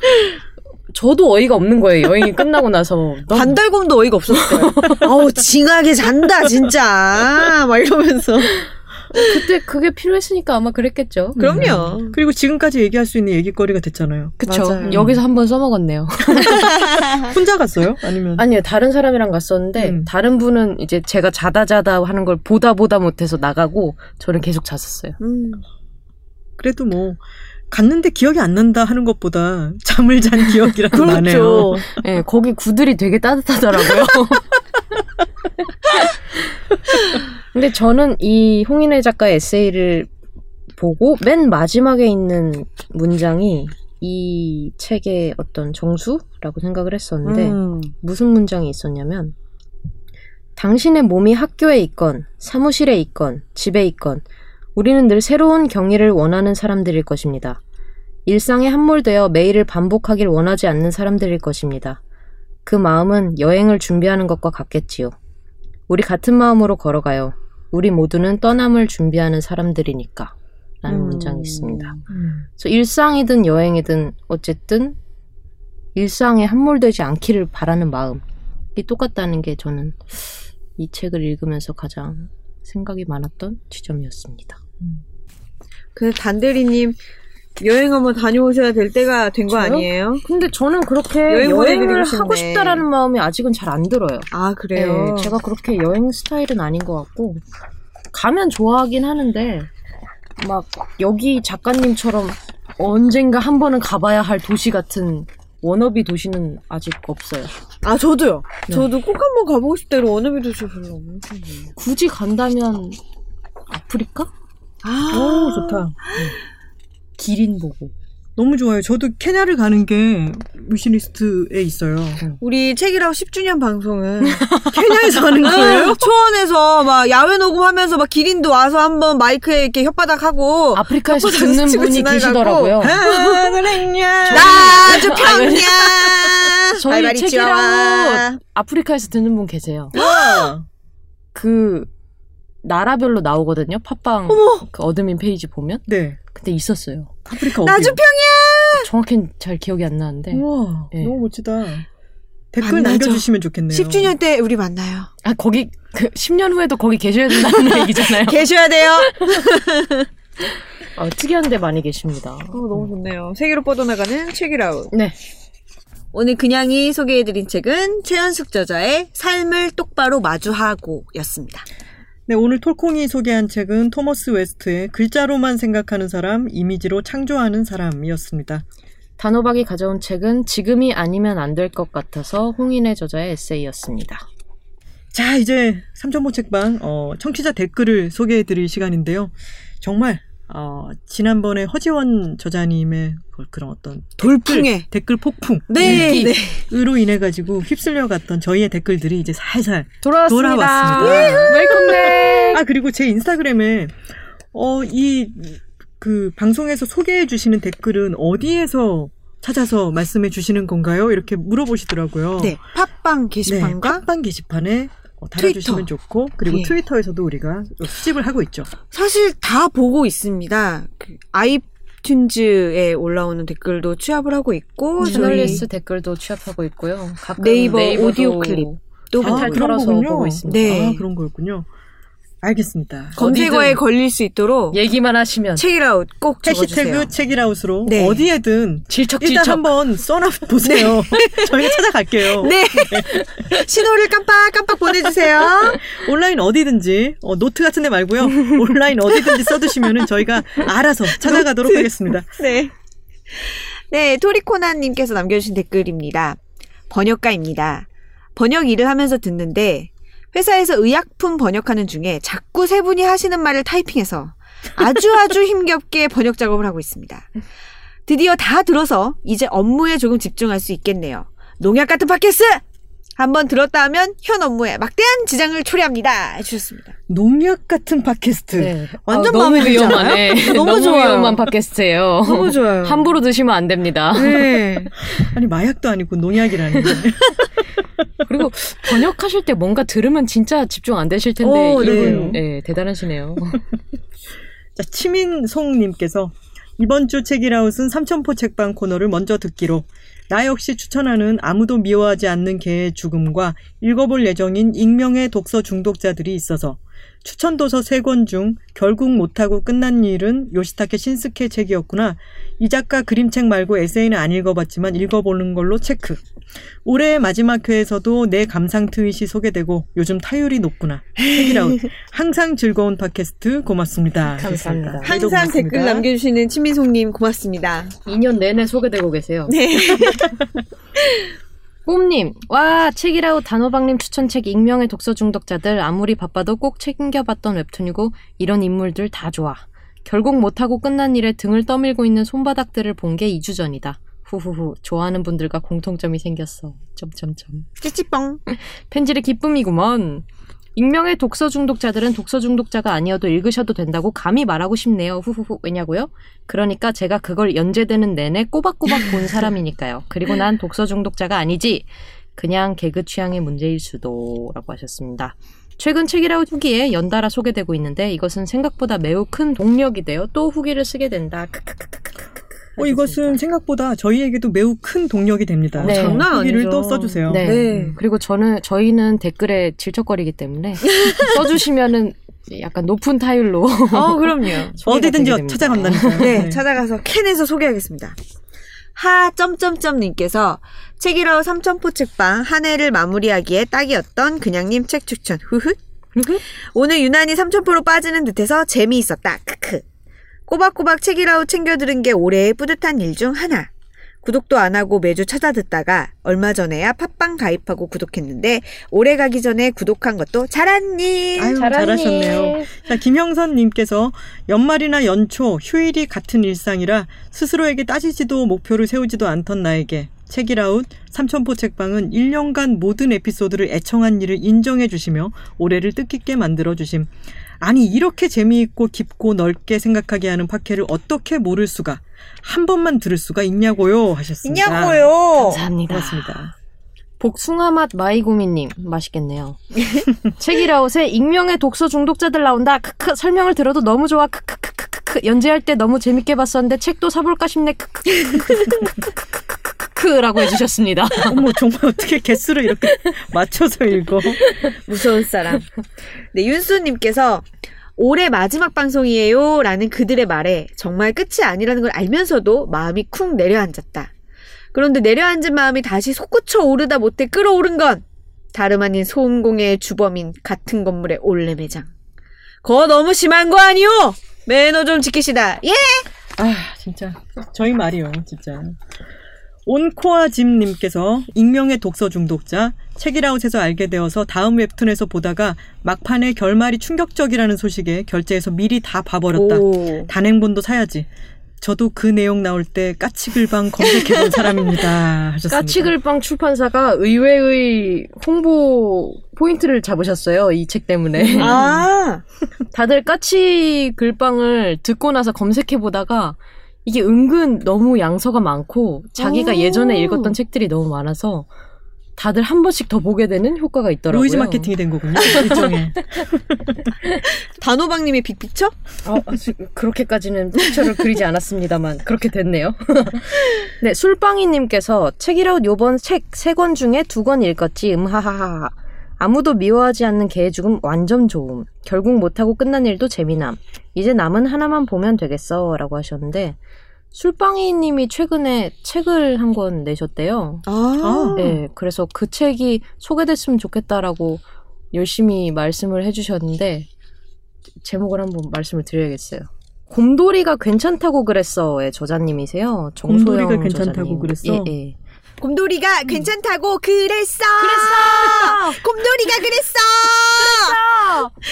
저도 어이가 없는 거예요. 여행이 끝나고 나서. 반달곰도 어이가 없었어요. *laughs* 어우, 징하게 잔다, 진짜. 막 이러면서. 그때 그게 필요했으니까 아마 그랬겠죠. 그럼요. 그리고 지금까지 얘기할 수 있는 얘기거리가 됐잖아요. 그쵸. 맞아요. 여기서 한 번 써먹었네요. *laughs* 혼자 갔어요? 아니면? 아니요, 다른 사람이랑 갔었는데, 음. 다른 분은 이제 제가 자다 자다 하는 걸 보다 보다 못해서 나가고, 저는 계속 잤었어요. 음. 그래도 뭐 갔는데 기억이 안 난다 하는 것보다 잠을 잔 기억이라도 그렇죠. 나네요. 예, 거기 구들이 되게 따뜻하더라고요. *laughs* 근데 저는 이 홍인혜 작가의 에세이를 보고 맨 마지막에 있는 문장이 이 책의 어떤 정수라고 생각을 했었는데, 음. 무슨 문장이 있었냐면 당신의 몸이 학교에 있건 사무실에 있건 집에 있건 우리는 늘 새로운 경의를 원하는 사람들일 것입니다. 일상에 함몰되어 매일을 반복하길 원하지 않는 사람들일 것입니다. 그 마음은 여행을 준비하는 것과 같겠지요. 우리 같은 마음으로 걸어가요. 우리 모두는 떠남을 준비하는 사람들이니까. 라는 음. 문장이 있습니다. 음. 그래서 일상이든 여행이든 어쨌든 일상에 함몰되지 않기를 바라는 마음이 똑같다는 게 저는 이 책을 읽으면서 가장 생각이 많았던 지점이었습니다. 그 단대리님 여행 한번 다녀오셔야 될 때가 된 거? 아니에요? 근데 저는 그렇게 여행 여행을. 하고 싶다라는 마음이 아직은 잘 안 들어요. 아 그래요. 네, 제가 그렇게 여행 스타일은 아닌 것 같고 가면 좋아하긴 하는데 막 여기 작가님처럼 언젠가 한 번은 가봐야 할 도시 같은 워너비 도시는 아직 없어요. 아 저도요. 네. 저도 꼭 한번 가보고 싶대로 원어비도 저 별로 없는 편이에요. 굳이 간다면 아프리카? 아 오, 좋다. 기린 보고. 너무 좋아요. 저도 케냐를 가는 게 위시리스트에 있어요. 우리 책이라고 10주년 방송은 *laughs* 케냐에서 하는 거예요? 초원에서 막 야외 녹음하면서 막 기린도 와서 한번 마이크에 이렇게 혓바닥 하고 아프리카에서 듣는 분이. 계시더라고요. 행냐. 나주 아니, 평야 저희 책이라고. 아프리카에서 듣는 분 계세요. 와. 그 나라별로 나오거든요. 팟빵 그 admin 페이지 보면. 네. 근데 있었어요. 아프리카 어디? 나주 평야 정확히는 잘 기억이 안 나는데. 우와, 네. 너무 멋지다. 댓글 만나죠. 남겨주시면 좋겠네요. 10주년 때 우리 만나요. 아 거기 그 10년 후에도 거기 계셔야 된다는 *laughs* 얘기잖아요. 계셔야 돼요. *laughs* 어, 특이한 데 많이 계십니다. 어, 너무 좋네요. 세계로 뻗어나가는 책이라우. 네. 오늘 그냥이 소개해드린 책은 최연숙 저자의 삶을 똑바로 마주하고 였습니다. 네, 오늘 톨콩이 소개한 책은 토머스 웨스트의 글자로만 생각하는 사람, 이미지로 창조하는 사람이었습니다. 단호박이 가져온 책은 지금이 아니면 안 될 것 같아서 홍인혜 저자의 에세이였습니다. 자, 이제 삼천포 책방 어, 청취자 댓글을 소개해드릴 시간인데요. 정말 어, 지난번에 허지원 저자님의 그- 그런 어떤 돌풍에. 댓글 폭풍 네, 네. 으로 인해 가지고 휩쓸려 갔던 저희의 댓글들이 이제 살살 돌아왔습니다. 돌아왔습니다. 웰컴백. 아 그리고 제 인스타그램에 어이 그 방송에서 소개해 주시는 댓글은 어디에서 찾아서 말씀해 주시는 건가요? 이렇게 물어보시더라고요. 네, 팟빵 네, 게시판과 팟빵 게시판에 어, 달아주시면 트위터. 좋고 그리고 예. 트위터에서도 우리가 수집을 하고 있죠. 사실 다 보고 있습니다. 그 아이튠즈에 올라오는 댓글도 취합을 하고 있고 저희 채널리스 댓글도 취합하고 있고요. 가끔 네이버 오디오 클립. 또 아, 탈 그런 거군요. 보고 있습니다. 네. 아, 그런 거였군요. 알겠습니다. 검색어에 걸릴 수 있도록 얘기만 하시면 책이라웃 꼭 적어주세요. 해시태그 책이라웃으로 네. 어디에든 질척질척. 일단 한번 써놔 보세요. *laughs* 저희가 찾아갈게요. *laughs* 네. 신호를 깜빡깜빡 보내주세요. *laughs* 온라인 어디든지 어, 노트 같은 데 말고요. 온라인 어디든지 써두시면은 저희가 알아서 찾아가도록 노트. 하겠습니다. 네. 네, 토리코나님께서 남겨주신 댓글입니다. 번역가입니다. 번역 일을 하면서 듣는데 회사에서 의약품 번역하는 중에 자꾸 세 분이 하시는 말을 타이핑해서 아주 아주 힘겹게 번역 작업을 하고 있습니다. 드디어 다 들어서 이제 업무에 조금 집중할 수 있겠네요. 농약 같은 팟캐스트! 한번 들었다 하면 현 업무에 막대한 지장을 초래합니다. 해주셨습니다. 농약 같은 팟캐스트. 네. 완전 아, 마음에 너무 위험하네. 너무 너무 좋아요. 위험한 팟캐스트예요. 좋아요. *laughs* 함부로 드시면 안 됩니다. 네. 아니 마약도 아니고 농약이라니. *laughs* 그리고 번역하실 때 뭔가 들으면 진짜 집중 안 되실 텐데 어, 네. 이분 네, 대단하시네요. *laughs* 자, 치민송님께서 이번 주 책이라웃은 삼천포 책방 코너를 먼저 듣기로 나 역시 추천하는 아무도 미워하지 않는 개의 죽음과 읽어볼 예정인 익명의 독서 중독자들이 있어서 추천 도서 세 권 중 결국 못하고 끝난 일은 요시타케 신스케 책이었구나. 이 작가 그림책 말고 에세이는 안 읽어봤지만 읽어보는 걸로 체크. 올해의 마지막 회에서도 내 감상 트윗이 소개되고 요즘 타율이 높구나. 책이라웃. *laughs* 항상 즐거운 팟캐스트 고맙습니다. 감사합니다. 항상 고맙습니다. 댓글 남겨주시는 치미송님 고맙습니다. 2년 내내 소개되고 계세요. 네. *laughs* 뽐님, 와, 책이라웃 단호박님 추천책 익명의 독서 중독자들 아무리 바빠도 꼭 챙겨봤던 웹툰이고 이런 인물들 다 좋아. 결국 못하고 끝난 일에 등을 떠밀고 있는 손바닥들을 본 게 2주 전이다. 후후후, 좋아하는 분들과 공통점이 생겼어. 점점점. 찌찌뻥. 펜질의 *laughs* 기쁨이구먼. 익명의 독서 중독자들은 독서 중독자가 아니어도 읽으셔도 된다고 감히 말하고 싶네요. 후후후. 왜냐고요? 그러니까 제가 그걸 연재되는 내내 꼬박꼬박 본 *laughs* 사람이니까요. 그리고 난 독서 중독자가 아니지. 그냥 개그 취향의 문제일 수도. 라고 하셨습니다. 최근 책이라웃 후기에 연달아 소개되고 있는데 이것은 생각보다 매우 큰 동력이 되어 또 후기를 쓰게 된다. 크크크크크크크 어, 이것은. 생각보다 저희에게도 매우 큰 동력이 됩니다. 네. 장난 아니죠. 또 써주세요. 네. 네. 그리고 저는 저희는 댓글에 질척거리기 때문에 *laughs* 써주시면은 약간 높은 타율로 어, *laughs* 그럼요. 어디든지. 찾아간다니까요. 네, 찾아가서 캔에서 소개하겠습니다. 하 점점점 님께서 책이라우 삼천포 책방 한 해를 마무리하기에 딱이었던 그냥님 책 추천 후훗 오늘 유난히 삼천포로 빠지는 듯해서 재미있었다 크크 꼬박꼬박 책이라우 챙겨 들은 게 올해의 뿌듯한 일 중 하나 구독도 안 하고 매주 찾아 듣다가 얼마 전에야 팟빵 가입하고 구독했는데 올해 가기 전에 구독한 것도 잘한 일 아유, 잘하셨네요. 자, 김형선 님께서 연말이나 연초 휴일이 같은 일상이라 스스로에게 따지지도 목표를 세우지도 않던 나에게 책이라웃 삼천포 책방은 1년간 모든 에피소드를 애청한 일을 인정해 주시며 올해를 뜻깊게 만들어 주심. 아니 이렇게 재미있고 깊고 넓게 생각하게 하는 팟캐를 어떻게 모를 수가 한 번만 들을 수가 있냐고요 하셨습니다. 있냐고요 감사합니다. 고맙습니다. 복숭아 맛 마이구미님 맛있겠네요. 책이라웃에 익명의 독서 중독자들 나온다. 크크 설명을 들어도 너무 좋아. 크크크크크크 연재할 때 너무 재밌게 봤었는데 책도 사볼까 싶네. 크크크크크크크크라고 해주셨습니다. 어머 정말 어떻게 개수를 이렇게 맞춰서 읽어? 무서운 사람. 네, 윤수님께서 올해 마지막 방송이에요. 라는 그들의 말에 정말 끝이 아니라는 걸 알면서도 마음이 쿵 내려앉았다. 그런데 내려앉은 마음이 다시 솟구쳐 오르다 못해 끌어오른 건 다름 아닌 소음공해의 주범인 같은 건물의 올레 매장. 거 너무 심한 거 아니오? 매너 좀 지키시다. 예! 아 진짜 저희 말이요 진짜 온코아 짐님께서 익명의 독서 중독자 책이라웃에서 알게 되어서 다음 웹툰에서 보다가 막판에 결말이 충격적이라는 소식에 결제해서 미리 다 봐버렸다 오. 단행본도 사야지 저도 그 내용 나올 때 까치글방 검색해본 사람입니다 하셨습니다 까치글방 출판사가 의외의 홍보 포인트를 잡으셨어요. 이 책 때문에. 아, *laughs* 다들 까치글방을 듣고 나서 검색해 보다가 이게 은근 너무 양서가 많고 자기가 오. 예전에 읽었던 책들이 너무 많아서 다들 한 번씩 더 보게 되는 효과가 있더라고요. 노이즈 마케팅이 된 거군요 *laughs* 일종의 단호박님의 빅픽처? 어, 그렇게까지는 픽처를 그리지 않았습니다만 그렇게 됐네요. *laughs* 네, 술빵이님께서 책이라웃 요번 책 세 권 중에 두 권 읽었지. 음하하하. 아무도 미워하지 않는 개의 죽음 완전 좋음. 결국 못하고 끝난 일도 재미남. 이제 남은 하나만 보면 되겠어. 라고 하셨는데, 술빵이님이 최근에 책을 한 권 내셨대요. 아, 네, 그래서 그 책이 소개됐으면 좋겠다라고 열심히 말씀을 해주셨는데, 제목을 한번 말씀을 드려야겠어요. 곰돌이가 괜찮다고 그랬어의 저자님이세요. 정소영 곰돌이가 괜찮다고 저자님. 그랬어? 예, 예. 곰돌이가 괜찮다고 그랬어. 그랬어! 곰돌이가 그랬어.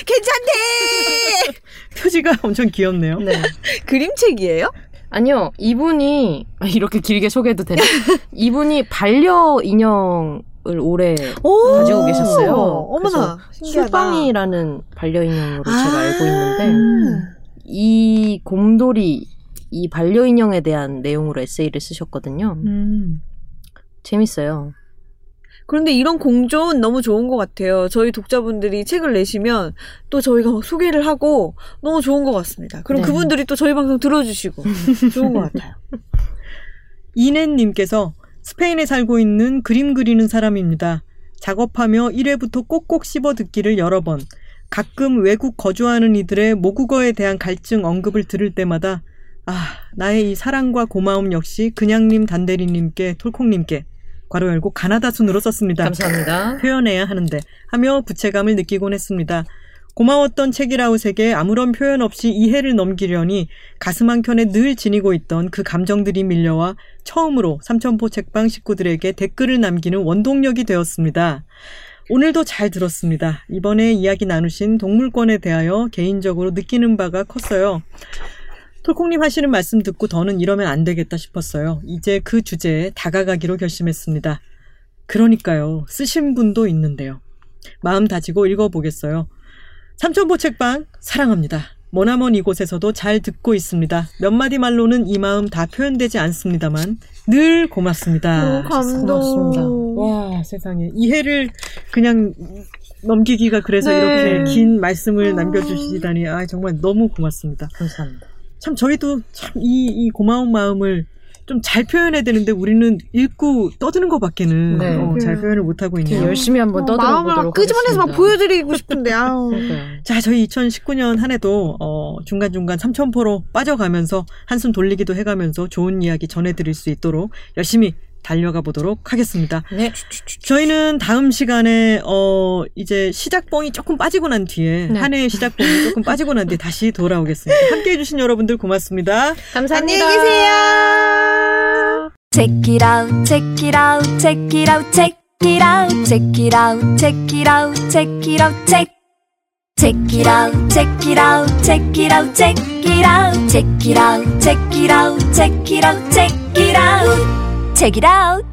괜찮대. *laughs* 표지가 엄청 귀엽네요. 네. 그림책이에요? 아니요, 이분이 아, 이렇게 길게 소개해도 되나? *laughs* 이분이 반려인형 을 오래 오, 가지고 계셨어요. 어머나, 신기하다. 술빵이라는 반려인형으로 제가 알고 있는데 음. 이 곰돌이 이 반려인형에 대한 내용으로 에세이를 쓰셨거든요. 음. 재밌어요. 그런데 이런 공존 너무 좋은 것 같아요. 저희 독자분들이 책을 내시면 또 저희가 막 소개를 하고 너무 좋은 것 같습니다. 그럼 네. 그분들이 또 저희 방송 들어주시고 *laughs* 좋은 것 같아요. 이넨님께서 스페인에 살고 있는 그림 그리는 사람입니다. 작업하며 1회부터 꼭꼭 씹어 듣기를 여러 번. 가끔 외국 거주하는 이들의 모국어에 대한 갈증 언급을 들을 때마다 아, 나의 이 사랑과 고마움 역시 그냥님 단대리님께 톨콩님께 괄호 열고 가나다 순으로 썼습니다. 감사합니다. 표현해야 하는데 하며 부채감을 느끼곤 했습니다. 고마웠던 책이라웃에게 아무런 표현 없이 이해를 넘기려니 가슴 한켠에 늘 지니고 있던 그 감정들이 밀려와 처음으로 삼천포 책방 식구들에게 댓글을 남기는 원동력이 되었습니다. 오늘도 잘 들었습니다. 이번에 이야기 나누신 동물권에 대하여 개인적으로 느끼는 바가 컸어요. 톨콩님 하시는 말씀 듣고 더는 이러면 안 되겠다 싶었어요. 이제 그 주제에 다가가기로 결심했습니다. 그러니까요. 쓰신 분도 있는데요. 마음 다지고 읽어보겠어요. 삼천포 책방 사랑합니다. 머나먼 이곳에서도 잘 듣고 있습니다. 몇 마디 말로는 이 마음 다 표현되지 않습니다만 늘 고맙습니다. 고맙습니다. 와 세상에 이해를 그냥 넘기기가 그래서 네. 이렇게 긴 말씀을 아. 남겨주시다니 아 정말 너무 고맙습니다. 감사합니다. 참 저희도 참 이 이 고마운 마음을 좀 잘 표현해야 되는데 우리는 읽고 떠드는 것밖에는 네. 어, 잘 표현을 못 하고 있네요. 열심히 한번 떠들어 마음을 막 보도록 끄집어내서 막. 보여드리고 싶은데 아우. 그러니까요. *laughs* 자, 저희 2019년 한 해도 어, 중간 중간 삼천포로 빠져가면서 한숨 돌리기도 해가면서 좋은 이야기 전해드릴 수 있도록 열심히 달려가 보도록 하겠습니다. 네. 저희는 다음 시간에 어 이제 시작봉이 조금 빠지고 난 뒤에 네. 한 해의 시작봉이 조금 빠지고 난 뒤에 다시 돌아오겠습니다. 함께 해 주신 여러분들 고맙습니다. 감사합니다. 안녕히 계세요. Check it out, check it out, check it out, check it out, check it out, check it out, check it out, check. Check it out, check it out, check it out, check it out, check it out, check it out, check it out, check it out, check it out.